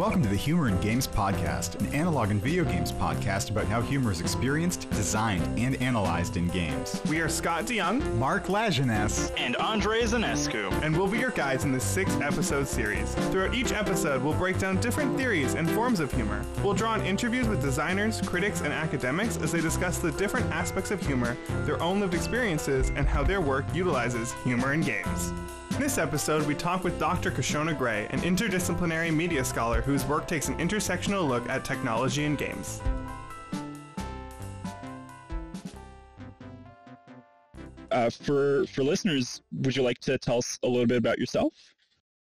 Welcome to the Humor in Games Podcast, an analog and video games podcast about how humor is experienced, designed, and analyzed in games. We are Scott DeJong Mark Lajeunesse and Andrei Zanescu, and we'll be your guides in this six episode series. Throughout each episode, we'll break down different theories and forms of humor. We'll draw on interviews with designers, critics, and academics as they discuss the different aspects of humor, their own lived experiences, and how their work utilizes humor in games. In this episode, we talk with Dr. Kishonna Gray, an interdisciplinary media scholar whose work takes an intersectional look at technology and games. Uh, for for listeners, would you like to tell us a little bit about yourself?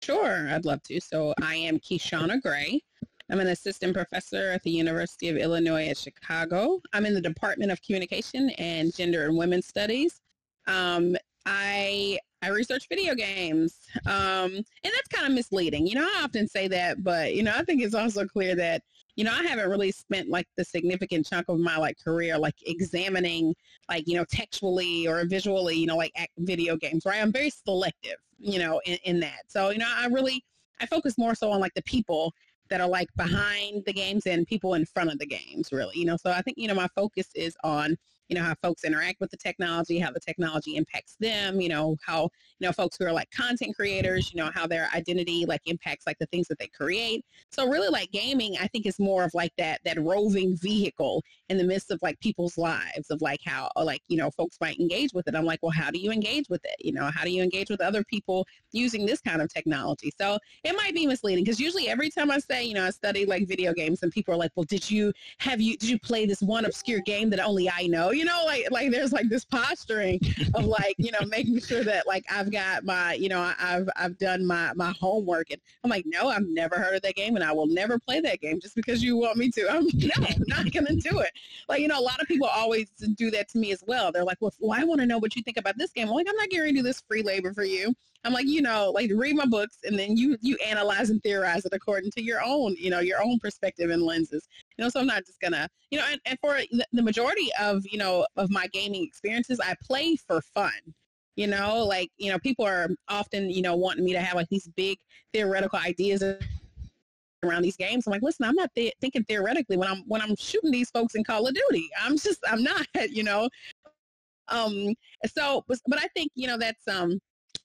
Sure, I'd love to. So I am Kishonna Gray. I'm an assistant professor at the University of Illinois at Chicago. I'm in the Department of Communication and Gender and Women's Studies. Um, I I research video games. Um, and that's kind of misleading. You know, I often say that, but, you know, I think it's also clear that, you know, I haven't really spent like the significant chunk of my like career like examining like, you know, textually or visually, you know, like video games, right? I'm very selective, you know, in, in that. So, you know, I really, I focus more so on like the people that are like behind the games and people in front of the games, really, you know. So I think, you know, my focus is on you know, how folks interact with the technology, how the technology impacts them, you know, how, you know, folks who are like content creators, you know, how their identity like impacts like the things that they create. So really like gaming, I think is more of like that, that roving vehicle in the midst of like people's lives of like how, uh, like, you know, folks might engage with it. I'm like, well, how do you engage with it? You know, how do you engage with other people using this kind of technology? So it might be misleading because usually every time I say, you know, I study like video games and people are like, well, did you, have you, did you play this one obscure game that only I know? You know, like like there's like this posturing of like, you know, making sure that like I've got my, you know, I've I've done my my homework and I'm like, no, I've never heard of that game and I will never play that game just because you want me to. I'm no, I'm not gonna do it. Like, you know, a lot of people always do that to me as well. They're like, well, well I want to know what you think about this game. I'm like, I'm not going to do this free labor for you. I'm like, you know, like read my books and then you you analyze and theorize it according to your own, you know, your own perspective and lenses. You know, so I'm not just gonna, you know, and, and for the majority of, you know, of my gaming experiences, I play for fun. You know, like, you know, people are often, you know, wanting me to have like these big theoretical ideas around these games. I'm like, listen, I'm not th- thinking theoretically when I'm when I'm shooting these folks in Call of Duty. I'm just I'm not, you know. Um so but I think, you know, that's um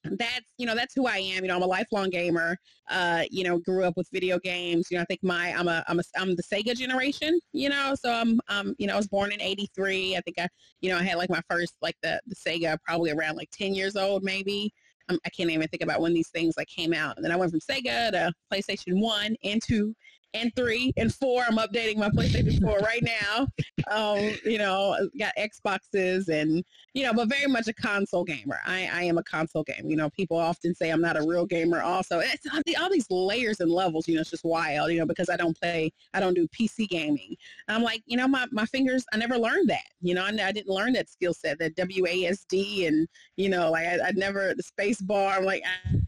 that's you know that's who I am. You know, I'm a lifelong gamer. Uh, you know, grew up with video games. You know, I think my I'm a I'm a I'm the Sega generation. You know, so I'm um you know I was born in '83. I think I you know I had like my first like the the Sega probably around like 10 years old maybe. I can't even think about when these things like came out. And then I went from Sega to PlayStation One and Two and three and four. I'm updating my PlayStation 4 right now. Um, you know, got Xboxes and, you know, but very much a console gamer. I, I am a console gamer. You know, people often say I'm not a real gamer also. It's all these layers and levels, you know, it's just wild, you know, because I don't play, I don't do PC gaming. I'm like, you know, my, my fingers, I never learned that, you know, I, I didn't learn that skill set, that WASD and, you know, like I, I never, the space bar, I'm like, I,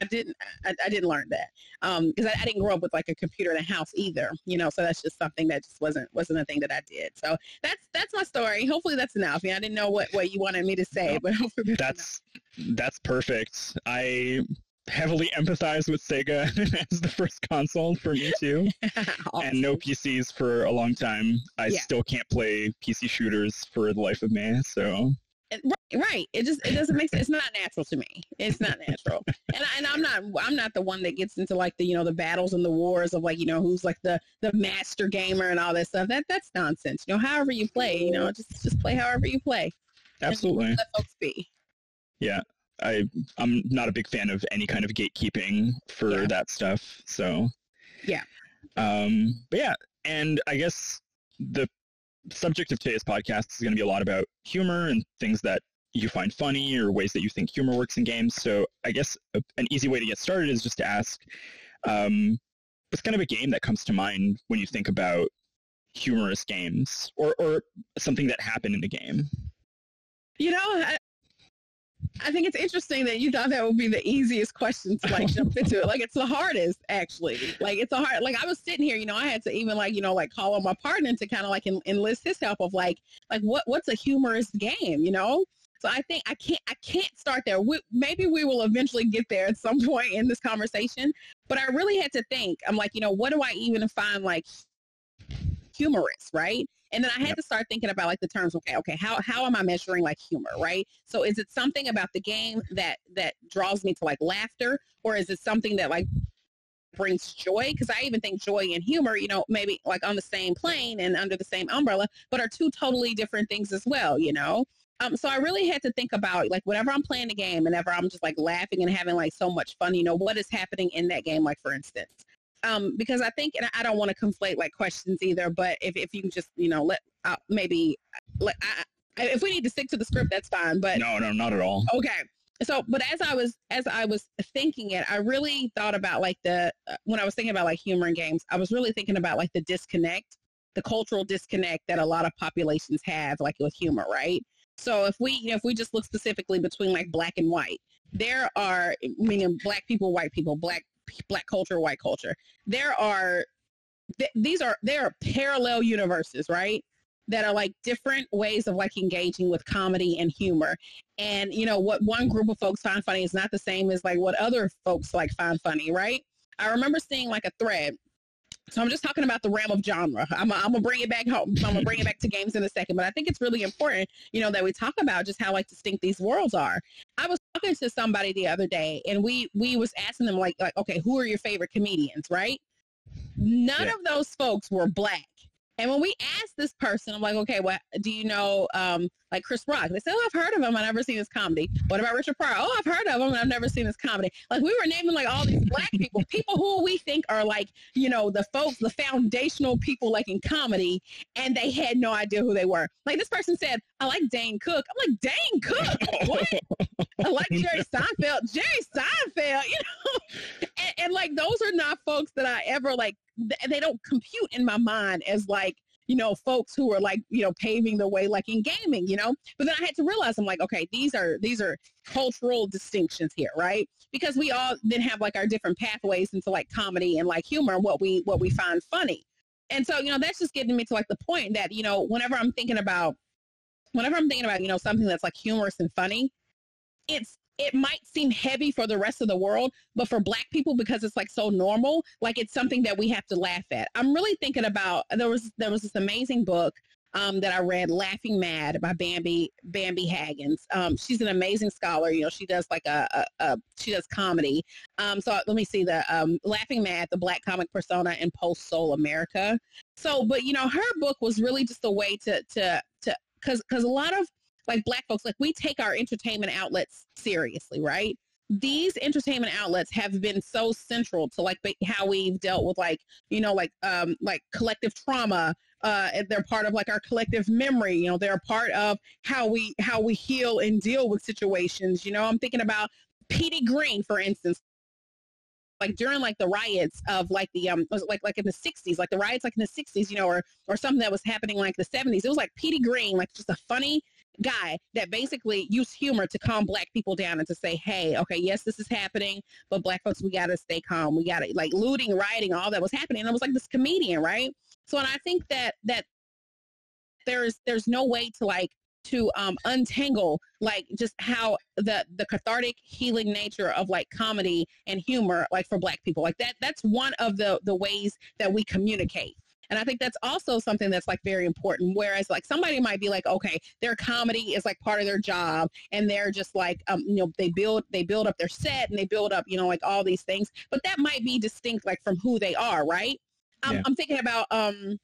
I didn't I, I, didn't learn that because um, I, I, didn't grow up with like a computer in the house either you know so that's just something that just wasn't wasn't a thing that I did so that's that's my story hopefully that's enough yeah, I didn't know what what you wanted me to say but hopefully that's that's, that's perfect I heavily empathize with Sega as the first console for me too awesome. and no PCs for a long time I yeah. still can't play PC shooters for the life of me so Right, right. It just it doesn't make sense. It's not natural to me. It's not natural. and I, and I'm not I'm not the one that gets into like the you know the battles and the wars of like you know who's like the the master gamer and all that stuff. That that's nonsense. You know, however you play, you know, just just play however you play. Absolutely. Let folks be. Yeah. I I'm not a big fan of any kind of gatekeeping for yeah. that stuff. So yeah. Um but yeah, and I guess the subject of today's podcast is going to be a lot about humor and things that you find funny or ways that you think humor works in games. So I guess a, an easy way to get started is just to ask, um, what's kind of a game that comes to mind when you think about humorous games or, or something that happened in the game? You know, I think it's interesting that you thought that would be the easiest question to like jump into it. Like it's the hardest actually. Like it's a hard. Like I was sitting here, you know, I had to even like you know like call on my partner to kind of like en- enlist his help of like like what what's a humorous game, you know. So I think I can't I can't start there. We, maybe we will eventually get there at some point in this conversation. But I really had to think. I'm like, you know, what do I even find like humorous, right? And then I had to start thinking about like the terms. Okay, okay, how how am I measuring like humor, right? So is it something about the game that that draws me to like laughter, or is it something that like brings joy because I even think joy and humor, you know, maybe like on the same plane and under the same umbrella, but are two totally different things as well, you know. Um, so I really had to think about like whenever I'm playing a game, whenever I'm just like laughing and having like so much fun, you know, what is happening in that game? Like for instance, um, because I think, and I don't want to conflate like questions either, but if, if you can just, you know, let uh, maybe let, I, if we need to stick to the script, that's fine. But no, no, not at all. Okay so but as i was as i was thinking it i really thought about like the uh, when i was thinking about like humor in games i was really thinking about like the disconnect the cultural disconnect that a lot of populations have like with humor right so if we you know, if we just look specifically between like black and white there are meaning black people white people black black culture white culture there are th- these are there are parallel universes right that are like different ways of like engaging with comedy and humor. And you know what one group of folks find funny is not the same as like what other folks like find funny, right? I remember seeing like a thread. So I'm just talking about the realm of genre. I'm, I'm gonna bring it back home. I'm gonna bring it back to games in a second, but I think it's really important, you know, that we talk about just how like distinct these worlds are. I was talking to somebody the other day, and we we was asking them like like okay, who are your favorite comedians, right? None yeah. of those folks were black. And when we asked this person, I'm like, okay, what do you know? Um, like Chris Rock. They said, oh, I've heard of him. I've never seen his comedy. What about Richard Pryor? Oh, I've heard of him and I've never seen his comedy. Like we were naming like all these black people, people who we think are like, you know, the folks, the foundational people like in comedy, and they had no idea who they were. Like this person said, I like Dane Cook. I'm like, Dane Cook? What? I like Jerry Seinfeld. Jerry Seinfeld, you know? and, and like those are not folks that I ever like, they don't compute in my mind as like, you know, folks who are like, you know, paving the way like in gaming, you know. But then I had to realize I'm like, okay, these are these are cultural distinctions here, right? Because we all then have like our different pathways into like comedy and like humor and what we what we find funny. And so, you know, that's just getting me to like the point that, you know, whenever I'm thinking about whenever I'm thinking about, you know, something that's like humorous and funny, it's it might seem heavy for the rest of the world, but for black people, because it's like so normal, like it's something that we have to laugh at. I'm really thinking about there was there was this amazing book um, that I read, Laughing Mad by Bambi Bambi Haggins. Um, she's an amazing scholar. You know, she does like a, a, a she does comedy. Um, so let me see the um, Laughing Mad, the Black comic persona in post soul America. So, but you know, her book was really just a way to to to because because a lot of like black folks, like we take our entertainment outlets seriously, right? These entertainment outlets have been so central to like how we've dealt with like, you know, like um like collective trauma. Uh they're part of like our collective memory, you know, they're a part of how we how we heal and deal with situations. You know, I'm thinking about Petey Greene, for instance, like during like the riots of like the um like like in the 60s like the riots like in the 60s you know or or something that was happening like the 70s it was like Petey Greene like just a funny guy that basically used humor to calm black people down and to say, hey, okay, yes, this is happening, but black folks, we got to stay calm. We got to like looting, rioting, all that was happening. And it was like this comedian, right? So, and I think that, that there's, there's no way to like, to um, untangle like just how the the cathartic healing nature of like comedy and humor like for black people like that that's one of the the ways that we communicate and I think that's also something that's like very important. Whereas like somebody might be like, okay, their comedy is like part of their job and they're just like, um, you know, they build, they build up their set and they build up, you know, like all these things, but that might be distinct like from who they are. Right. I'm. I'm thinking about, um,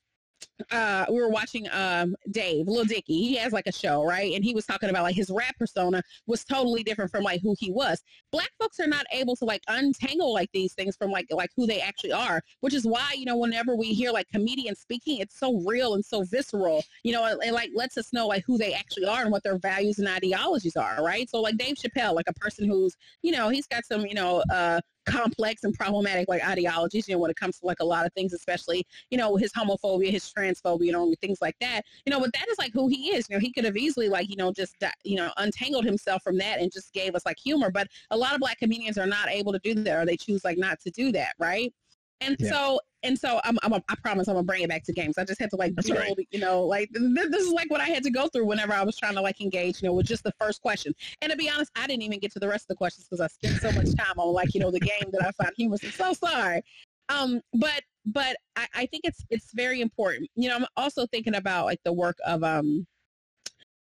uh, we were watching um, Dave, Lil Dicky. He has like a show, right? And he was talking about like his rap persona was totally different from like who he was. Black folks are not able to like untangle like these things from like like who they actually are, which is why you know whenever we hear like comedians speaking, it's so real and so visceral. You know, it, it like lets us know like who they actually are and what their values and ideologies are, right? So like Dave Chappelle, like a person who's you know he's got some you know uh, complex and problematic like ideologies, you know, when it comes to like a lot of things, especially, you know, his homophobia, his transphobia, you know, things like that, you know, but that is like who he is. You know, he could have easily like, you know, just, you know, untangled himself from that and just gave us like humor. But a lot of black comedians are not able to do that or they choose like not to do that. Right. And Yeah. so and so I'm, I'm I promise I'm gonna bring it back to games. I just had to like build, you know, like th- this is like what I had to go through whenever I was trying to like engage, you know, with just the first question. And to be honest, I didn't even get to the rest of the questions because I spent so much time on like you know the game that I found humorous. I'm so sorry. Um, but but I, I think it's it's very important. You know, I'm also thinking about like the work of um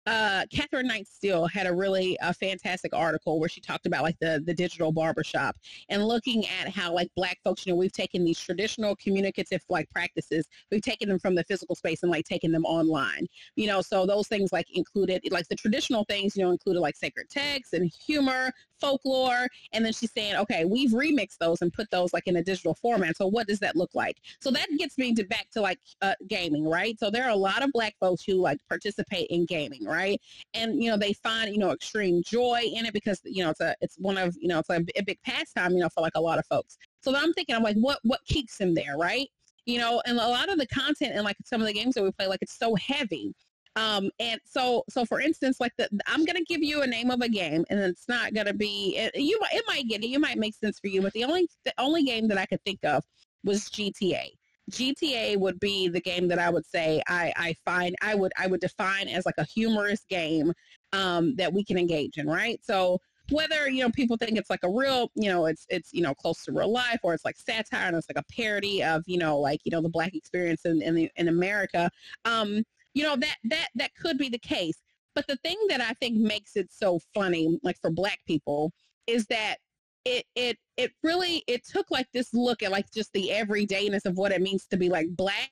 uh, Catherine Knight Steele had a really uh, fantastic article where she talked about like the the digital barbershop and looking at how like black folks, you know, we've taken these traditional communicative like practices, we've taken them from the physical space and like taken them online. You know, so those things like included like the traditional things, you know, included like sacred texts and humor, folklore, and then she's saying, okay, we've remixed those and put those like in a digital format. So what does that look like? So that gets me to back to like uh, gaming, right? So there are a lot of black folks who like participate in gaming, right? And you know they find you know extreme joy in it because you know it's a it's one of you know it's a, a big pastime you know for like a lot of folks. So I'm thinking I'm like what what keeps them there, right? You know, and a lot of the content and like some of the games that we play, like it's so heavy. Um, and so, so for instance, like the, I'm going to give you a name of a game and it's not going to be, it, you it might get it, you might make sense for you, but the only, the only game that I could think of was GTA. GTA would be the game that I would say I, I find, I would, I would define as like a humorous game, um, that we can engage in, right? So, whether you know people think it's like a real you know it's it's you know close to real life or it's like satire and it's like a parody of you know like you know the black experience in in, the, in america um you know that that that could be the case. But the thing that i think makes it so funny like for black people is that it it it really it took like this look at like just the everydayness of what it means to be like black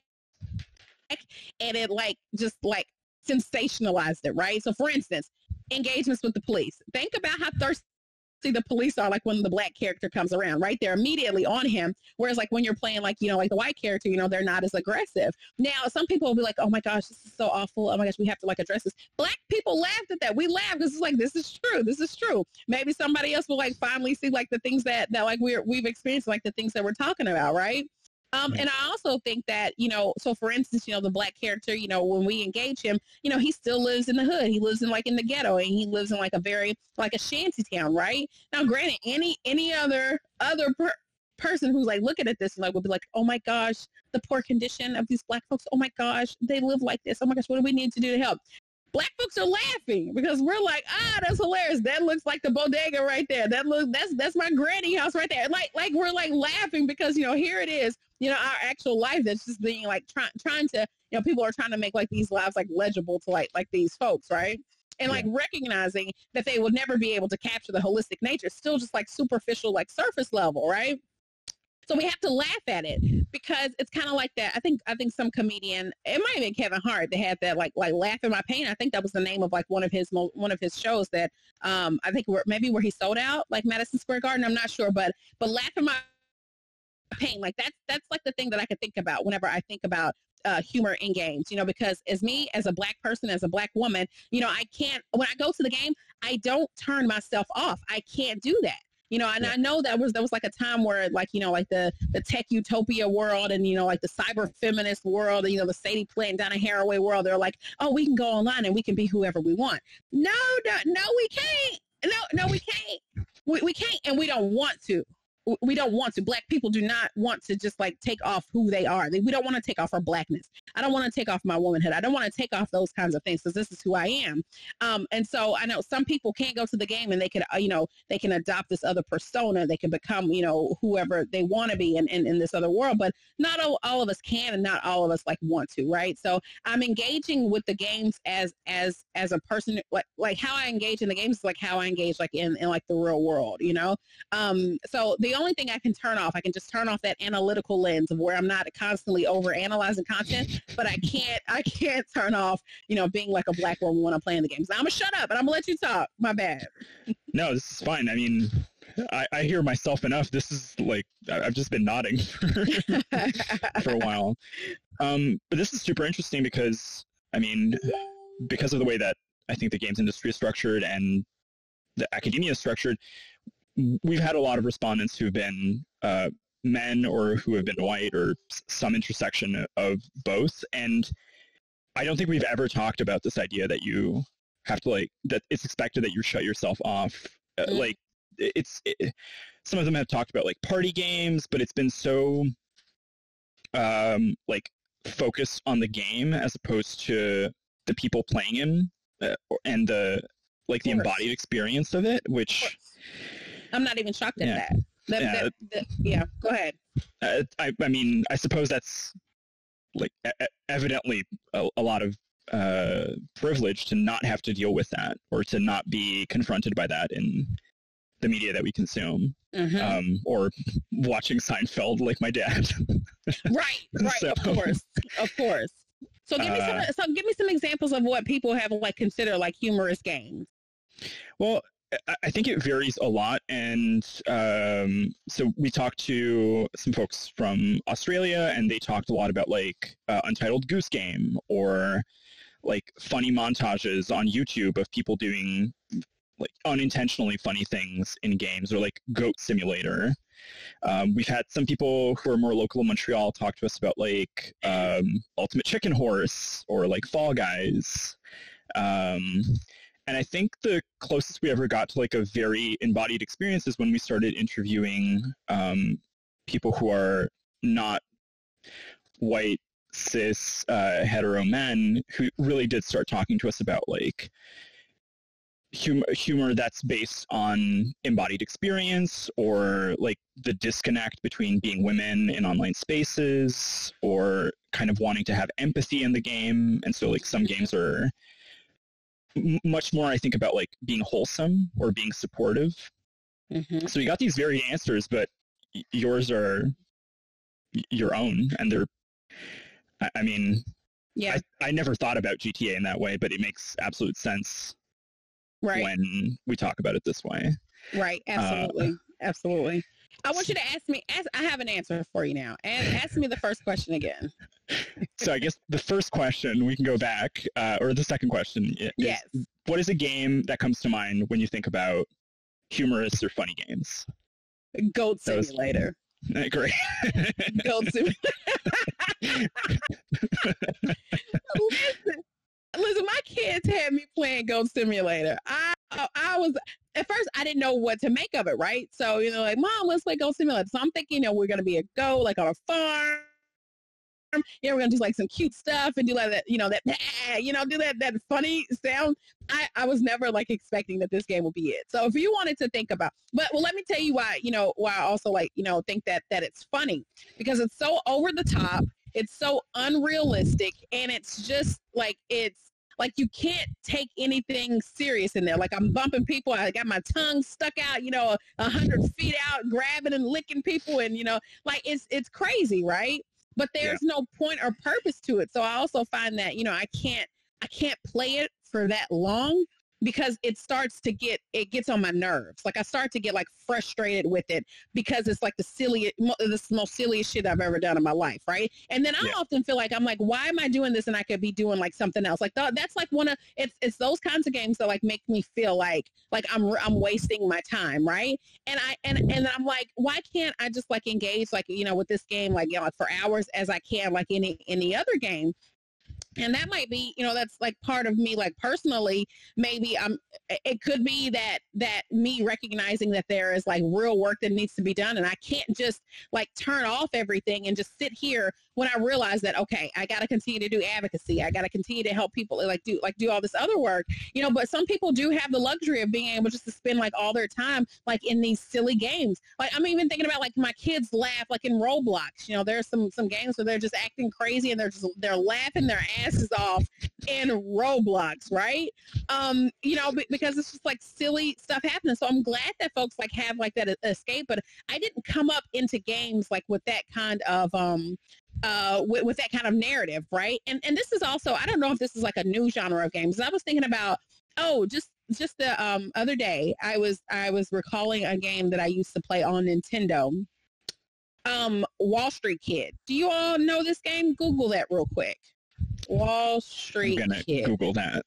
and it like just like sensationalized it right? So for instance engagements with the police. Think about how thirsty the police are like when the black character comes around, right? They're immediately on him. Whereas like when you're playing like, you know, like the white character, you know, they're not as aggressive. Now some people will be like, oh my gosh, this is so awful. Oh my gosh, we have to like address this. Black people laughed at that. We laughed because it's like, this is true. This is true. Maybe somebody else will like finally see like the things that, that like we're, we've experienced, like the things that we're talking about, right? Um, and I also think that, you know, so for instance, you know, the black character, you know, when we engage him, you know, he still lives in the hood. He lives in like in the ghetto and he lives in like a very, like a shanty town, right? Now, granted, any, any other, other per- person who's like looking at this and like would be like, oh my gosh, the poor condition of these black folks. Oh my gosh, they live like this. Oh my gosh, what do we need to do to help? Black folks are laughing because we're like, ah, that's hilarious. That looks like the bodega right there. That looks that's that's my granny house right there. Like like we're like laughing because you know here it is. You know our actual life that's just being like trying trying to you know people are trying to make like these lives like legible to like like these folks right and like recognizing that they would never be able to capture the holistic nature It's still just like superficial like surface level right so we have to laugh at it because it's kind of like that. I think I think some comedian, it might have been Kevin Hart, that had that like like laugh in my pain. I think that was the name of like one of his one of his shows that um I think maybe where he sold out like Madison Square Garden. I'm not sure, but but laugh in my pain like that's that's like the thing that I can think about whenever I think about uh, humor in games, you know, because as me, as a black person, as a black woman, you know, I can't, when I go to the game, I don't turn myself off. I can't do that you know and yeah. i know that was there was like a time where like you know like the the tech utopia world and you know like the cyber feminist world and, you know the sadie plant donna haraway world they're like oh we can go online and we can be whoever we want. No no no we can't. No no we can't. We, we can't and we don't want to we don't want to. Black people do not want to just like take off who they are. we don't want to take off our blackness. I don't want to take off my womanhood. I don't want to take off those kinds of things because this is who I am. Um, and so I know some people can't go to the game and they can, uh, you know, they can adopt this other persona. They can become, you know, whoever they want to be in, in, in this other world. But not all, all of us can and not all of us like want to, right? So I'm engaging with the games as as as a person, like like how I engage in the games is like how I engage like in, in like the real world, you know. Um, so the only thing I can turn off, I can just turn off that analytical lens of where I'm not constantly over analyzing content, but I can't I can't turn off, you know, being like a black woman when I'm playing the games. I'm gonna shut up and I'm gonna let you talk. My bad. no, this is fine. I mean, I, I hear myself enough. This is like I've just been nodding for a while. Um, but this is super interesting because I mean, because of the way that I think the games industry is structured and the academia is structured, we've had a lot of respondents who've been uh, men or who have been white or some intersection of both. And I don't think we've ever talked about this idea that you have to like that it's expected that you shut yourself off. Uh, mm. Like it's it, some of them have talked about like party games, but it's been so um, like focus on the game as opposed to the people playing him uh, and the like the embodied experience of it, which course. I'm not even shocked at Yeah. that. That, Yeah. that, that- yeah, go ahead. uh, I, I mean, I suppose that's like evidently a, a lot of uh, privilege to not have to deal with that or to not be confronted by that in the media that we consume, Mhm. um, or watching Seinfeld like my dad. right, right, so- of course, of course. So give me Uh, some. So give me some examples of what people have like considered like humorous games. Well, I- think it varies a lot, and um, so we talked to some folks from Australia, and they talked a lot about like uh, Untitled Goose Game or like funny montages on YouTube of people doing like unintentionally funny things in games, or like Goat Simulator. Um, we've had some people who are more local in Montreal talk to us about like um, Ultimate Chicken Horse or like Fall Guys. Um, and I think the closest we ever got to like a very embodied experience is when we started interviewing um, people who are not white, cis, uh, hetero men who really did start talking to us about like humor, humor that's based on embodied experience or like the disconnect between being women in online spaces or kind of wanting to have empathy in the game. And so like some games are m- much more I think about like being wholesome or being supportive. Mm-hmm. So you got these varied answers, but y- yours are your own, and they're. I- I mean, Yeah, I, I never thought about GTA in that way, but it makes absolute sense right, when we talk about it this way. right. uh, Absolutely, absolutely. I want you to ask me. Ask, I have an answer for you now. And ask me the first question again. So I guess the first question we can go back, uh, or the second question, is, Yes. what is a game that comes to mind when you think about humorous or funny games? Goat That was- Simulator. Uh, Great. Goat Simulator. listen, listen, my kids had me playing Goat Simulator. I I was at first I didn't know what to make of it, right? So you know, like, mom, let's play Goat Simulator. So I'm thinking, you know, we're gonna be a goat like on a farm. Yeah, we're gonna do like some cute stuff and do like that, you know, that you know, do that that funny sound. I, I was never like expecting that this game would be it. So if you wanted to think about, but well, let me tell you why, you know, why I also like, you know, think that that it's funny because it's so over the top, it's so unrealistic, and it's just like it's like you can't take anything serious in there. Like I'm bumping people, I got my tongue stuck out, you know, a hundred feet out, grabbing and licking people, and you know, like it's it's crazy, right? But there's no point or purpose to it. So I also find that you know I can't I can't play it for that long because it starts to get it gets on my nerves. Like I start to get like frustrated with it because it's like the silliest, the most silliest shit I've ever done in my life, right? And then I Yeah. often feel like I'm like, why am I doing this? And I could be doing like something else. Like th- that's like one of it's it's those kinds of games that like make me feel like like I'm I'm wasting my time, right? And I and and I'm like, why can't I just like engage like you know with this game like you know like for hours as I can like any any other game? And that might be you know that's like part of me like personally maybe i'm it could be that that me recognizing that there is like real work that needs to be done and i can't just like turn off everything and just sit here when i realized that okay i got to continue to do advocacy i got to continue to help people like do like do all this other work you know but some people do have the luxury of being able just to spend like all their time like in these silly games. Like i'm even thinking about like my kids laugh like in roblox you know there's some some games where they're just acting crazy and they're just they're laughing their asses off in roblox right? Um you know be- because it's just like silly stuff happening. So i'm glad that folks like have like that escape but i didn't come up into games like with that kind of um uh with, with that kind of narrative right? And and this is also i don't know if this is like a new genre of games i was thinking about oh just just the um other day i was i was recalling a game that i used to play on nintendo. Um wall street kid. Do you all know this game? Google that real quick. Wall I'm street gonna kid. Google that.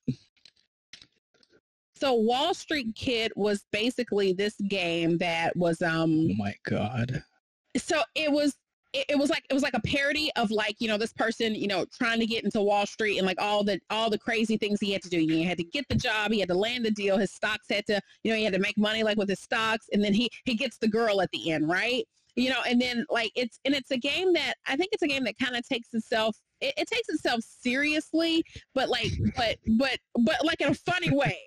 so wall street kid was basically this game that was um Oh my god. so it was it, it was like it was like a parody of like you know this person you know trying to get into wall street and like all the all the crazy things he had to do. He had to get the job he had to land the deal his stocks had to you know he had to make money like with his stocks and then he he gets the girl at the end right? You know, and then like it's and it's a game that I think it's a game that kind of takes itself it, it, takes itself seriously, but like, but, but, but like in a funny way.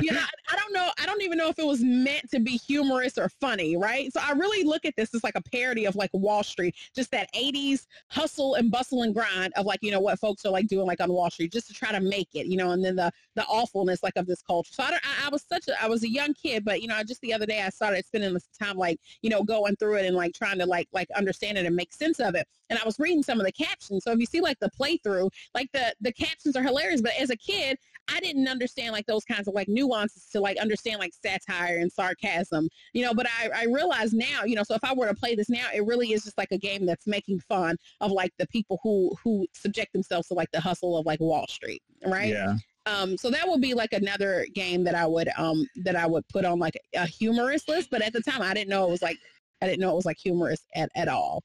You know, I, I, don't know. I don't even know if it was meant to be humorous or funny, right? So I really look at this as like a parody of like Wall Street, just that 80s hustle and bustle and grind of like, you know, what folks are like doing like on Wall Street just to try to make it, you know, and then the, the awfulness like of this culture. So I, I, I was such a, I was a young kid, but you know, just the other day I started spending this time like, you know, going through it and like trying to like, like understand it and make sense of it. And I was reading some of the captions. So if you see like the playthrough, like the the captions are hilarious. But as a kid, I didn't understand like those kinds of like nuances to like understand like satire and sarcasm, you know. But I I realize now, you know, so if I were to play this now, it really is just like a game that's making fun of like the people who who subject themselves to like the hustle of like Wall Street, right? Yeah. Um, so that would be like another game that I would um that I would put on like a humorous list. But at the time, I didn't know it was like I didn't know it was like humorous at, at all.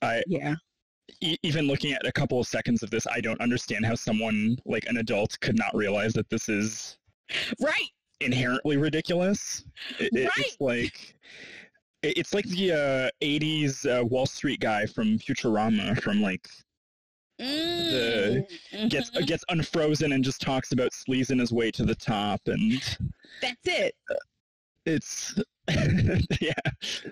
I yeah. E- even looking at a couple of seconds of this, I don't understand how someone like an adult could not realize that this is right inherently ridiculous. It, right. It's like it's like the uh, '80s uh, Wall Street guy from Futurama, from like mm. the gets mm-hmm. gets unfrozen and just talks about sleazing his way to the top, and that's it. It's yeah.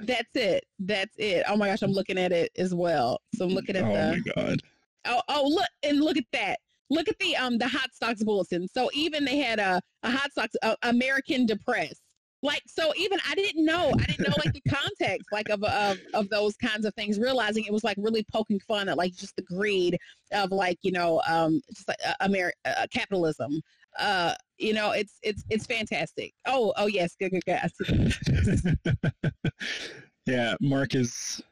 That's it. That's it. Oh my gosh, I'm looking at it as well. So I'm looking at oh the. Oh my god. Oh oh look and look at that. Look at the um the hot stocks bulletin. So even they had a a hot stocks uh, American depressed. Like so, even I didn't know. I didn't know like the context like of of of those kinds of things. Realizing it was like really poking fun at like just the greed of like you know um just like uh, Ameri- uh, capitalism uh, you know, it's it's it's fantastic. Oh, oh yes, good, good, good. yeah, Mark is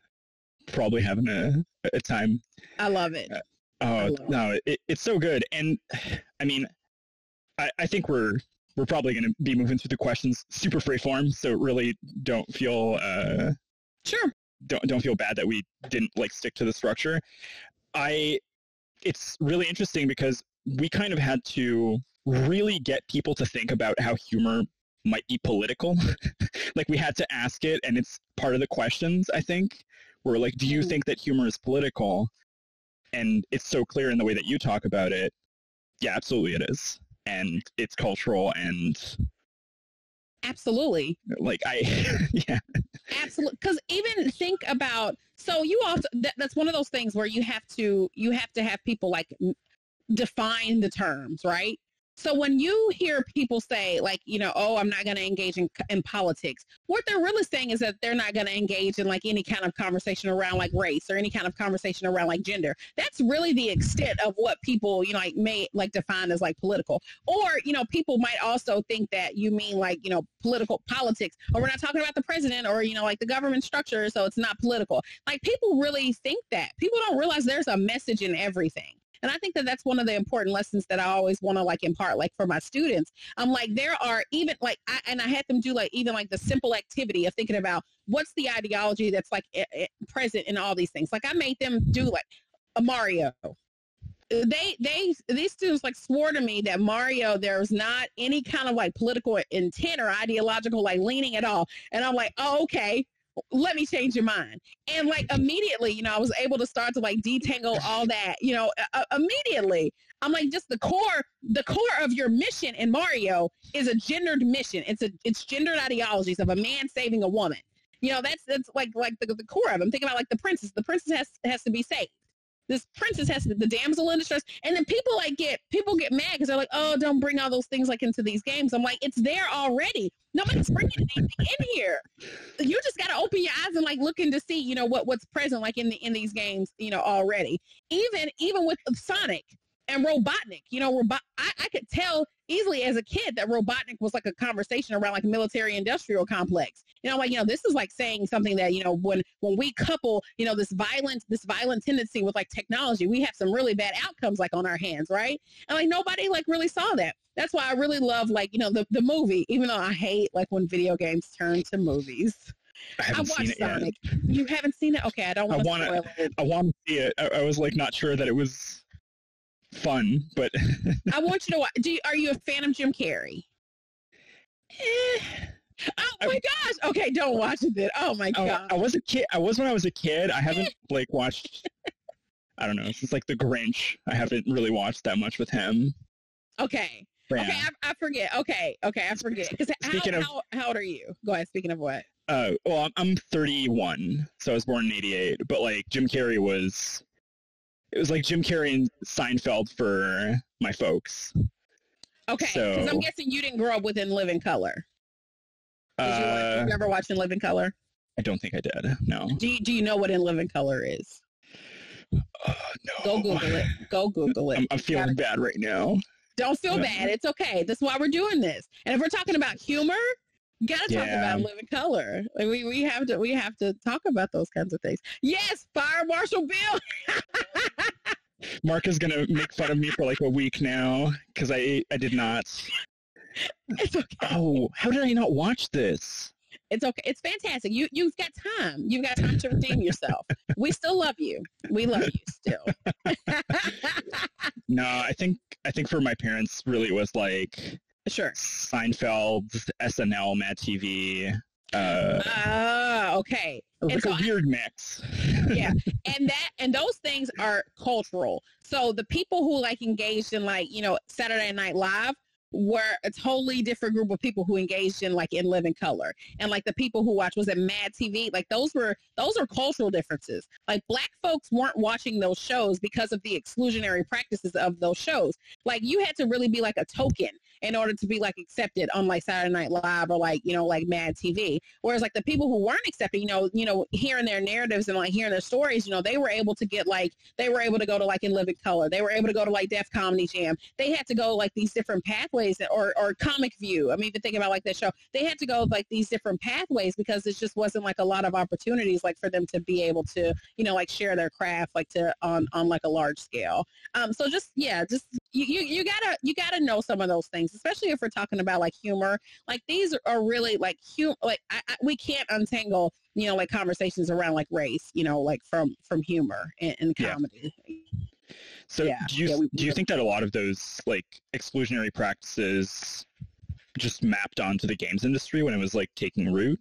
probably having a a time. I love it. Uh, oh love no, it, it's so good, and I mean, I I think we're we're probably going to be moving through the questions super free form, so really don't feel uh sure don't don't feel bad that we didn't like stick to the structure. I it's really interesting because we kind of had to really get people to think about how humor might be political. like we had to ask it, and it's part of the questions, I think, were like, do you mm-hmm. think that humor is political? And it's so clear in the way that you talk about it. Yeah, absolutely it is. And it's cultural and absolutely like i yeah absolutely because even think about so you also that, that's one of those things where you have to you have to have people like define the terms right so when you hear people say like, you know, oh, I'm not going to engage in, in politics, what they're really saying is that they're not going to engage in like any kind of conversation around like race or any kind of conversation around like gender. That's really the extent of what people, you know, like may like define as like political. Or, you know, people might also think that you mean like, you know, political politics or we're not talking about the president or, you know, like the government structure. So it's not political. Like people really think that. People don't realize there's a message in everything. And I think that that's one of the important lessons that I always want to like impart, like for my students. I'm like, there are even like, I, and I had them do like even like the simple activity of thinking about what's the ideology that's like present in all these things. Like I made them do like a Mario they they these students like swore to me that Mario there's not any kind of like political intent or ideological like leaning at all and I'm like oh okay let me change your mind. And like immediately, you know, I was able to start to like detangle all that, you know, uh, immediately. I'm like, just the core, the core of your mission in Mario is a gendered mission. It's a, it's gendered ideologies of a man saving a woman. You know, that's, that's like, like the, the core of them. Think about like the princess. The princess has, has to be saved this princess has to, the damsel in distress and then people like get people get mad because they're like oh don't bring all those things like into these games i'm like it's there already nobody's bringing anything in here you just got to open your eyes and like looking to see you know what what's present like in the in these games you know already even even with sonic and Robotnik. You know, robot. I, I could tell easily as a kid that Robotnik was like a conversation around like a military industrial complex. You know, like you know, this is like saying something that you know when when we couple you know this violent this violent tendency with like technology, we have some really bad outcomes like on our hands, right? And like nobody like really saw that. That's why I really love like you know the the movie, even though I hate like when video games turn to movies. I haven't I watched Sonic. Yet. You haven't seen it? Okay, I don't want to spoil it. I want to see it. I, I was like not sure that it was fun, but I want you to watch. Do you, are you a fan of Jim Carrey? Eh, Oh my gosh. Okay, don't watch it then. Oh my Oh, god. I was a kid. I was when I was a kid. I haven't like watched. I don't know. Since like the Grinch, I haven't really watched that much with him. Okay. But Okay. I, I forget. Okay, okay, I forget. Because how, Speaking of- how, how old are you? Go ahead. Speaking of what? Uh, well, I'm, I'm 31, so I was born in '88. But like Jim Carrey was, it was like Jim Carrey and Seinfeld for my folks. Okay, because I'm guessing you didn't grow up with In Living Color. Did you, watch, Uh, you ever watch In Living Color? I don't think I did. No. Do you, do you know what In Living Color is? Uh, no. Go Google it. Go Google it. I'm, I'm feeling bad right now. Don't feel Yeah. bad. It's okay. That's why we're doing this. And if we're talking about humor, you gotta talk Yeah. about living color. Like we, we have to we have to talk about those kinds of things. Yes, Fire Marshal Bill. Mark is gonna make fun of me for like a week now because I I did not. It's okay. Oh, how did I not watch this? It's okay. It's fantastic. You you've got time. You've got time to redeem yourself. we still love you. We love you still. No, I think I think for my parents, really it was like sure. Seinfeld, SNL, Mad TV. Uh, Ah, okay. it was And like so a weird mix. Yeah. and that and those things are cultural. So the people who like engaged in like, you know, Saturday Night Live were a totally different group of people who engaged in like in living color. And like the people who watch was it Mad TV? Like those were those are cultural differences. Like black folks weren't watching those shows because of the exclusionary practices of those shows. Like you had to really be like a token in order to be like accepted on like Saturday Night Live or like, you know, like Mad TV. Whereas like the people who weren't accepted, you know, you know, hearing their narratives and like hearing their stories, you know, they were able to get like they were able to go to like in living color. They were able to go to like Def Comedy Jam. They had to go like these different pathways or or Comic View. I mean, even thinking about like that show, they had to go like these different pathways because it just wasn't like a lot of opportunities like for them to be able to, you know, like share their craft like to on on like a large scale. Um, so just yeah, just you, you you gotta you gotta know some of those things, especially if we're talking about like humor. Like these are really like hum like I, I, we can't untangle you know like conversations around like race, you know, like from from humor and, and Yeah. comedy. So Yeah, do you yeah, we- do you think that a lot of those like exclusionary practices just mapped onto the games industry when it was like taking root?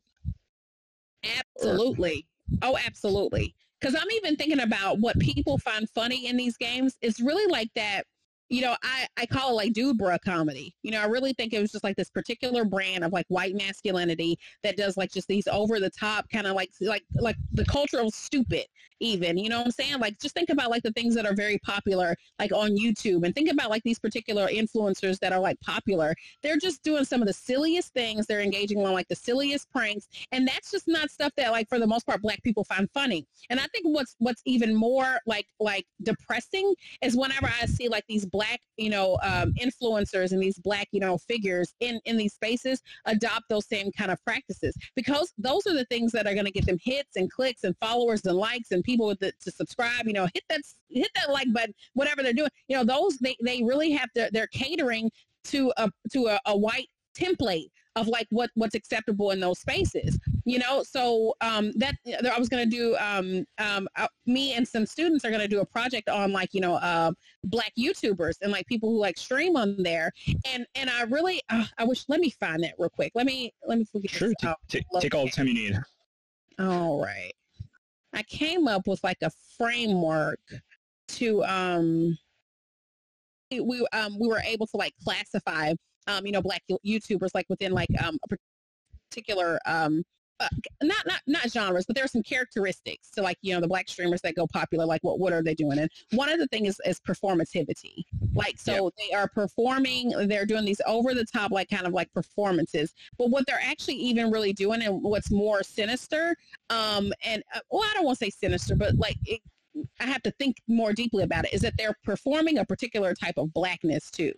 Absolutely. Oh, absolutely. Because I'm even thinking about what people find funny in these games. It's really like that. You know, I, I call it like dude bruh comedy. You know, I really think it was just like this particular brand of like white masculinity that does like just these over the top kind of like like like the cultural stupid even. You know what I'm saying? Like just think about like the things that are very popular like on YouTube and think about like these particular influencers that are like popular. They're just doing some of the silliest things. They're engaging on like the silliest pranks and that's just not stuff that like for the most part black people find funny and i think what's what's even more like like depressing is whenever i see like these black you know um, influencers and these black you know figures in in these spaces adopt those same kind of practices. Because those are the things that are going to get them hits and clicks and followers and likes and people the, to subscribe you know hit that hit that like button whatever they're doing. You know those they, they really have to they're catering to a to a, a white template of like what what's acceptable in those spaces you know? So um that i was going to do um um uh, me and some students are going to do a project on like you know uh black youtubers and like people who like stream on there. And and i really uh, i wish let me find that real quick. Let me let me figure Sure, this ta- out. ta- take all the time you need. all right. I came up with like a framework to um we um we were able to like classify um you know black youtubers like within like um a particular um uh, not not not genres but there are some characteristics to like you know the black streamers that go popular like what what are they doing? And one of the things is, is performativity. Like so they are performing they're doing these over the top like kind of like performances but what they're actually even really doing and what's more sinister um and uh, well i don't want to say sinister but like it, I have to think more deeply about it is that they're performing a particular type of blackness too.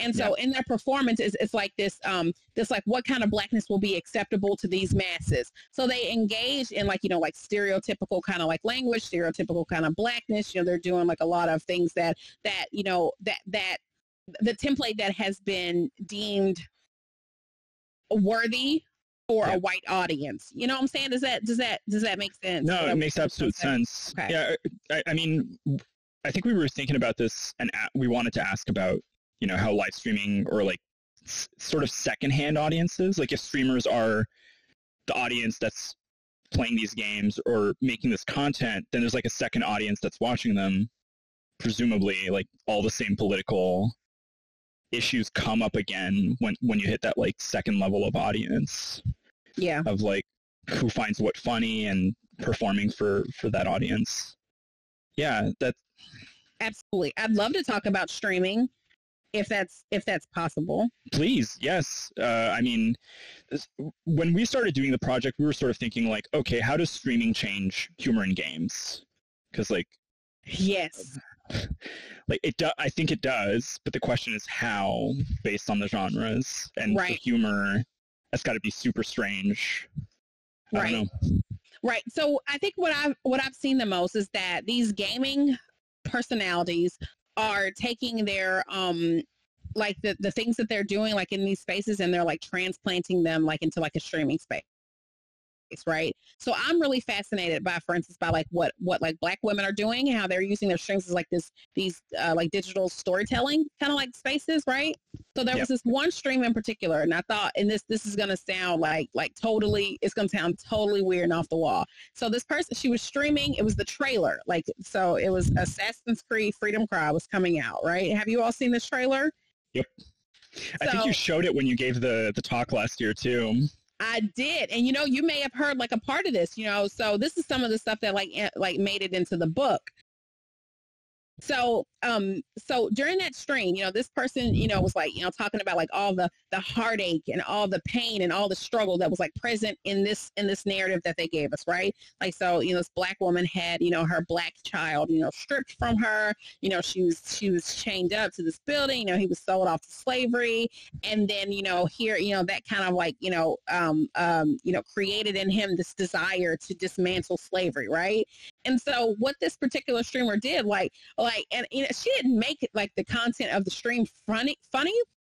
And so in their performance is it's like this um this like what kind of blackness will be acceptable to these masses. So they engage in like, you know, like stereotypical kind of like language, stereotypical kind of blackness. You know, they're doing like a lot of things that that, you know, that that the template that has been deemed worthy for Yeah. a white audience. You know what I'm saying? Does that does that does that make sense? No, it makes absolute sense. Okay. Yeah, I, I mean, I think we were thinking about this, and we wanted to ask about, you know, how live streaming or like s- sort of secondhand audiences. Like if streamers are the audience that's playing these games or making this content, then there's like a second audience that's watching them. Presumably, like all the same political issues come up again when when you hit that like second level of audience Yeah. of like who finds what funny and performing for for that audience. Yeah, that Absolutely. I'd love to talk about streaming if that's if that's possible. please yes uh, i mean when we started doing the project we were sort of thinking like okay how does streaming change humor in games because like Yes. like it do- i think it does but the question is how based on the genres and for Right. humor that's got to be super strange I Right. don't know. Right. So I think what I've what I've seen the most is that these gaming personalities are taking their um like the the things that they're doing like in these spaces and they're like transplanting them like into like a streaming space right? So i'm really fascinated by for instance by like what what like black women are doing and how they're using their strings as like this these uh, like digital storytelling kind of like spaces right? So there Yep. was this one stream in particular and i thought and this this is to sound like like totally it's to sound totally weird and off the wall. So this person she was streaming it was the trailer like so it was assassin's creed freedom cry was coming out right? Have you all seen this trailer? Yep. i think you showed it when you gave the the talk last year too I did, and you know, you may have heard like a part of this, you know. So this is some of the stuff that like like made it into the book. So, um, so during that stream, you know, this person, you know, was like, you know, talking about like all the the heartache and all the pain and all the struggle that was like present in this in this narrative that they gave us, right? Like, so you know, this black woman had, you know, her black child, you know, stripped from her. You know, she was she was chained up to this building. You know, he was sold off to slavery and then you know here you know that kind of like you know um um you know created in him this desire to dismantle slavery right and so what this particular streamer did like like and you know she didn't make it like the content of the stream funny funny.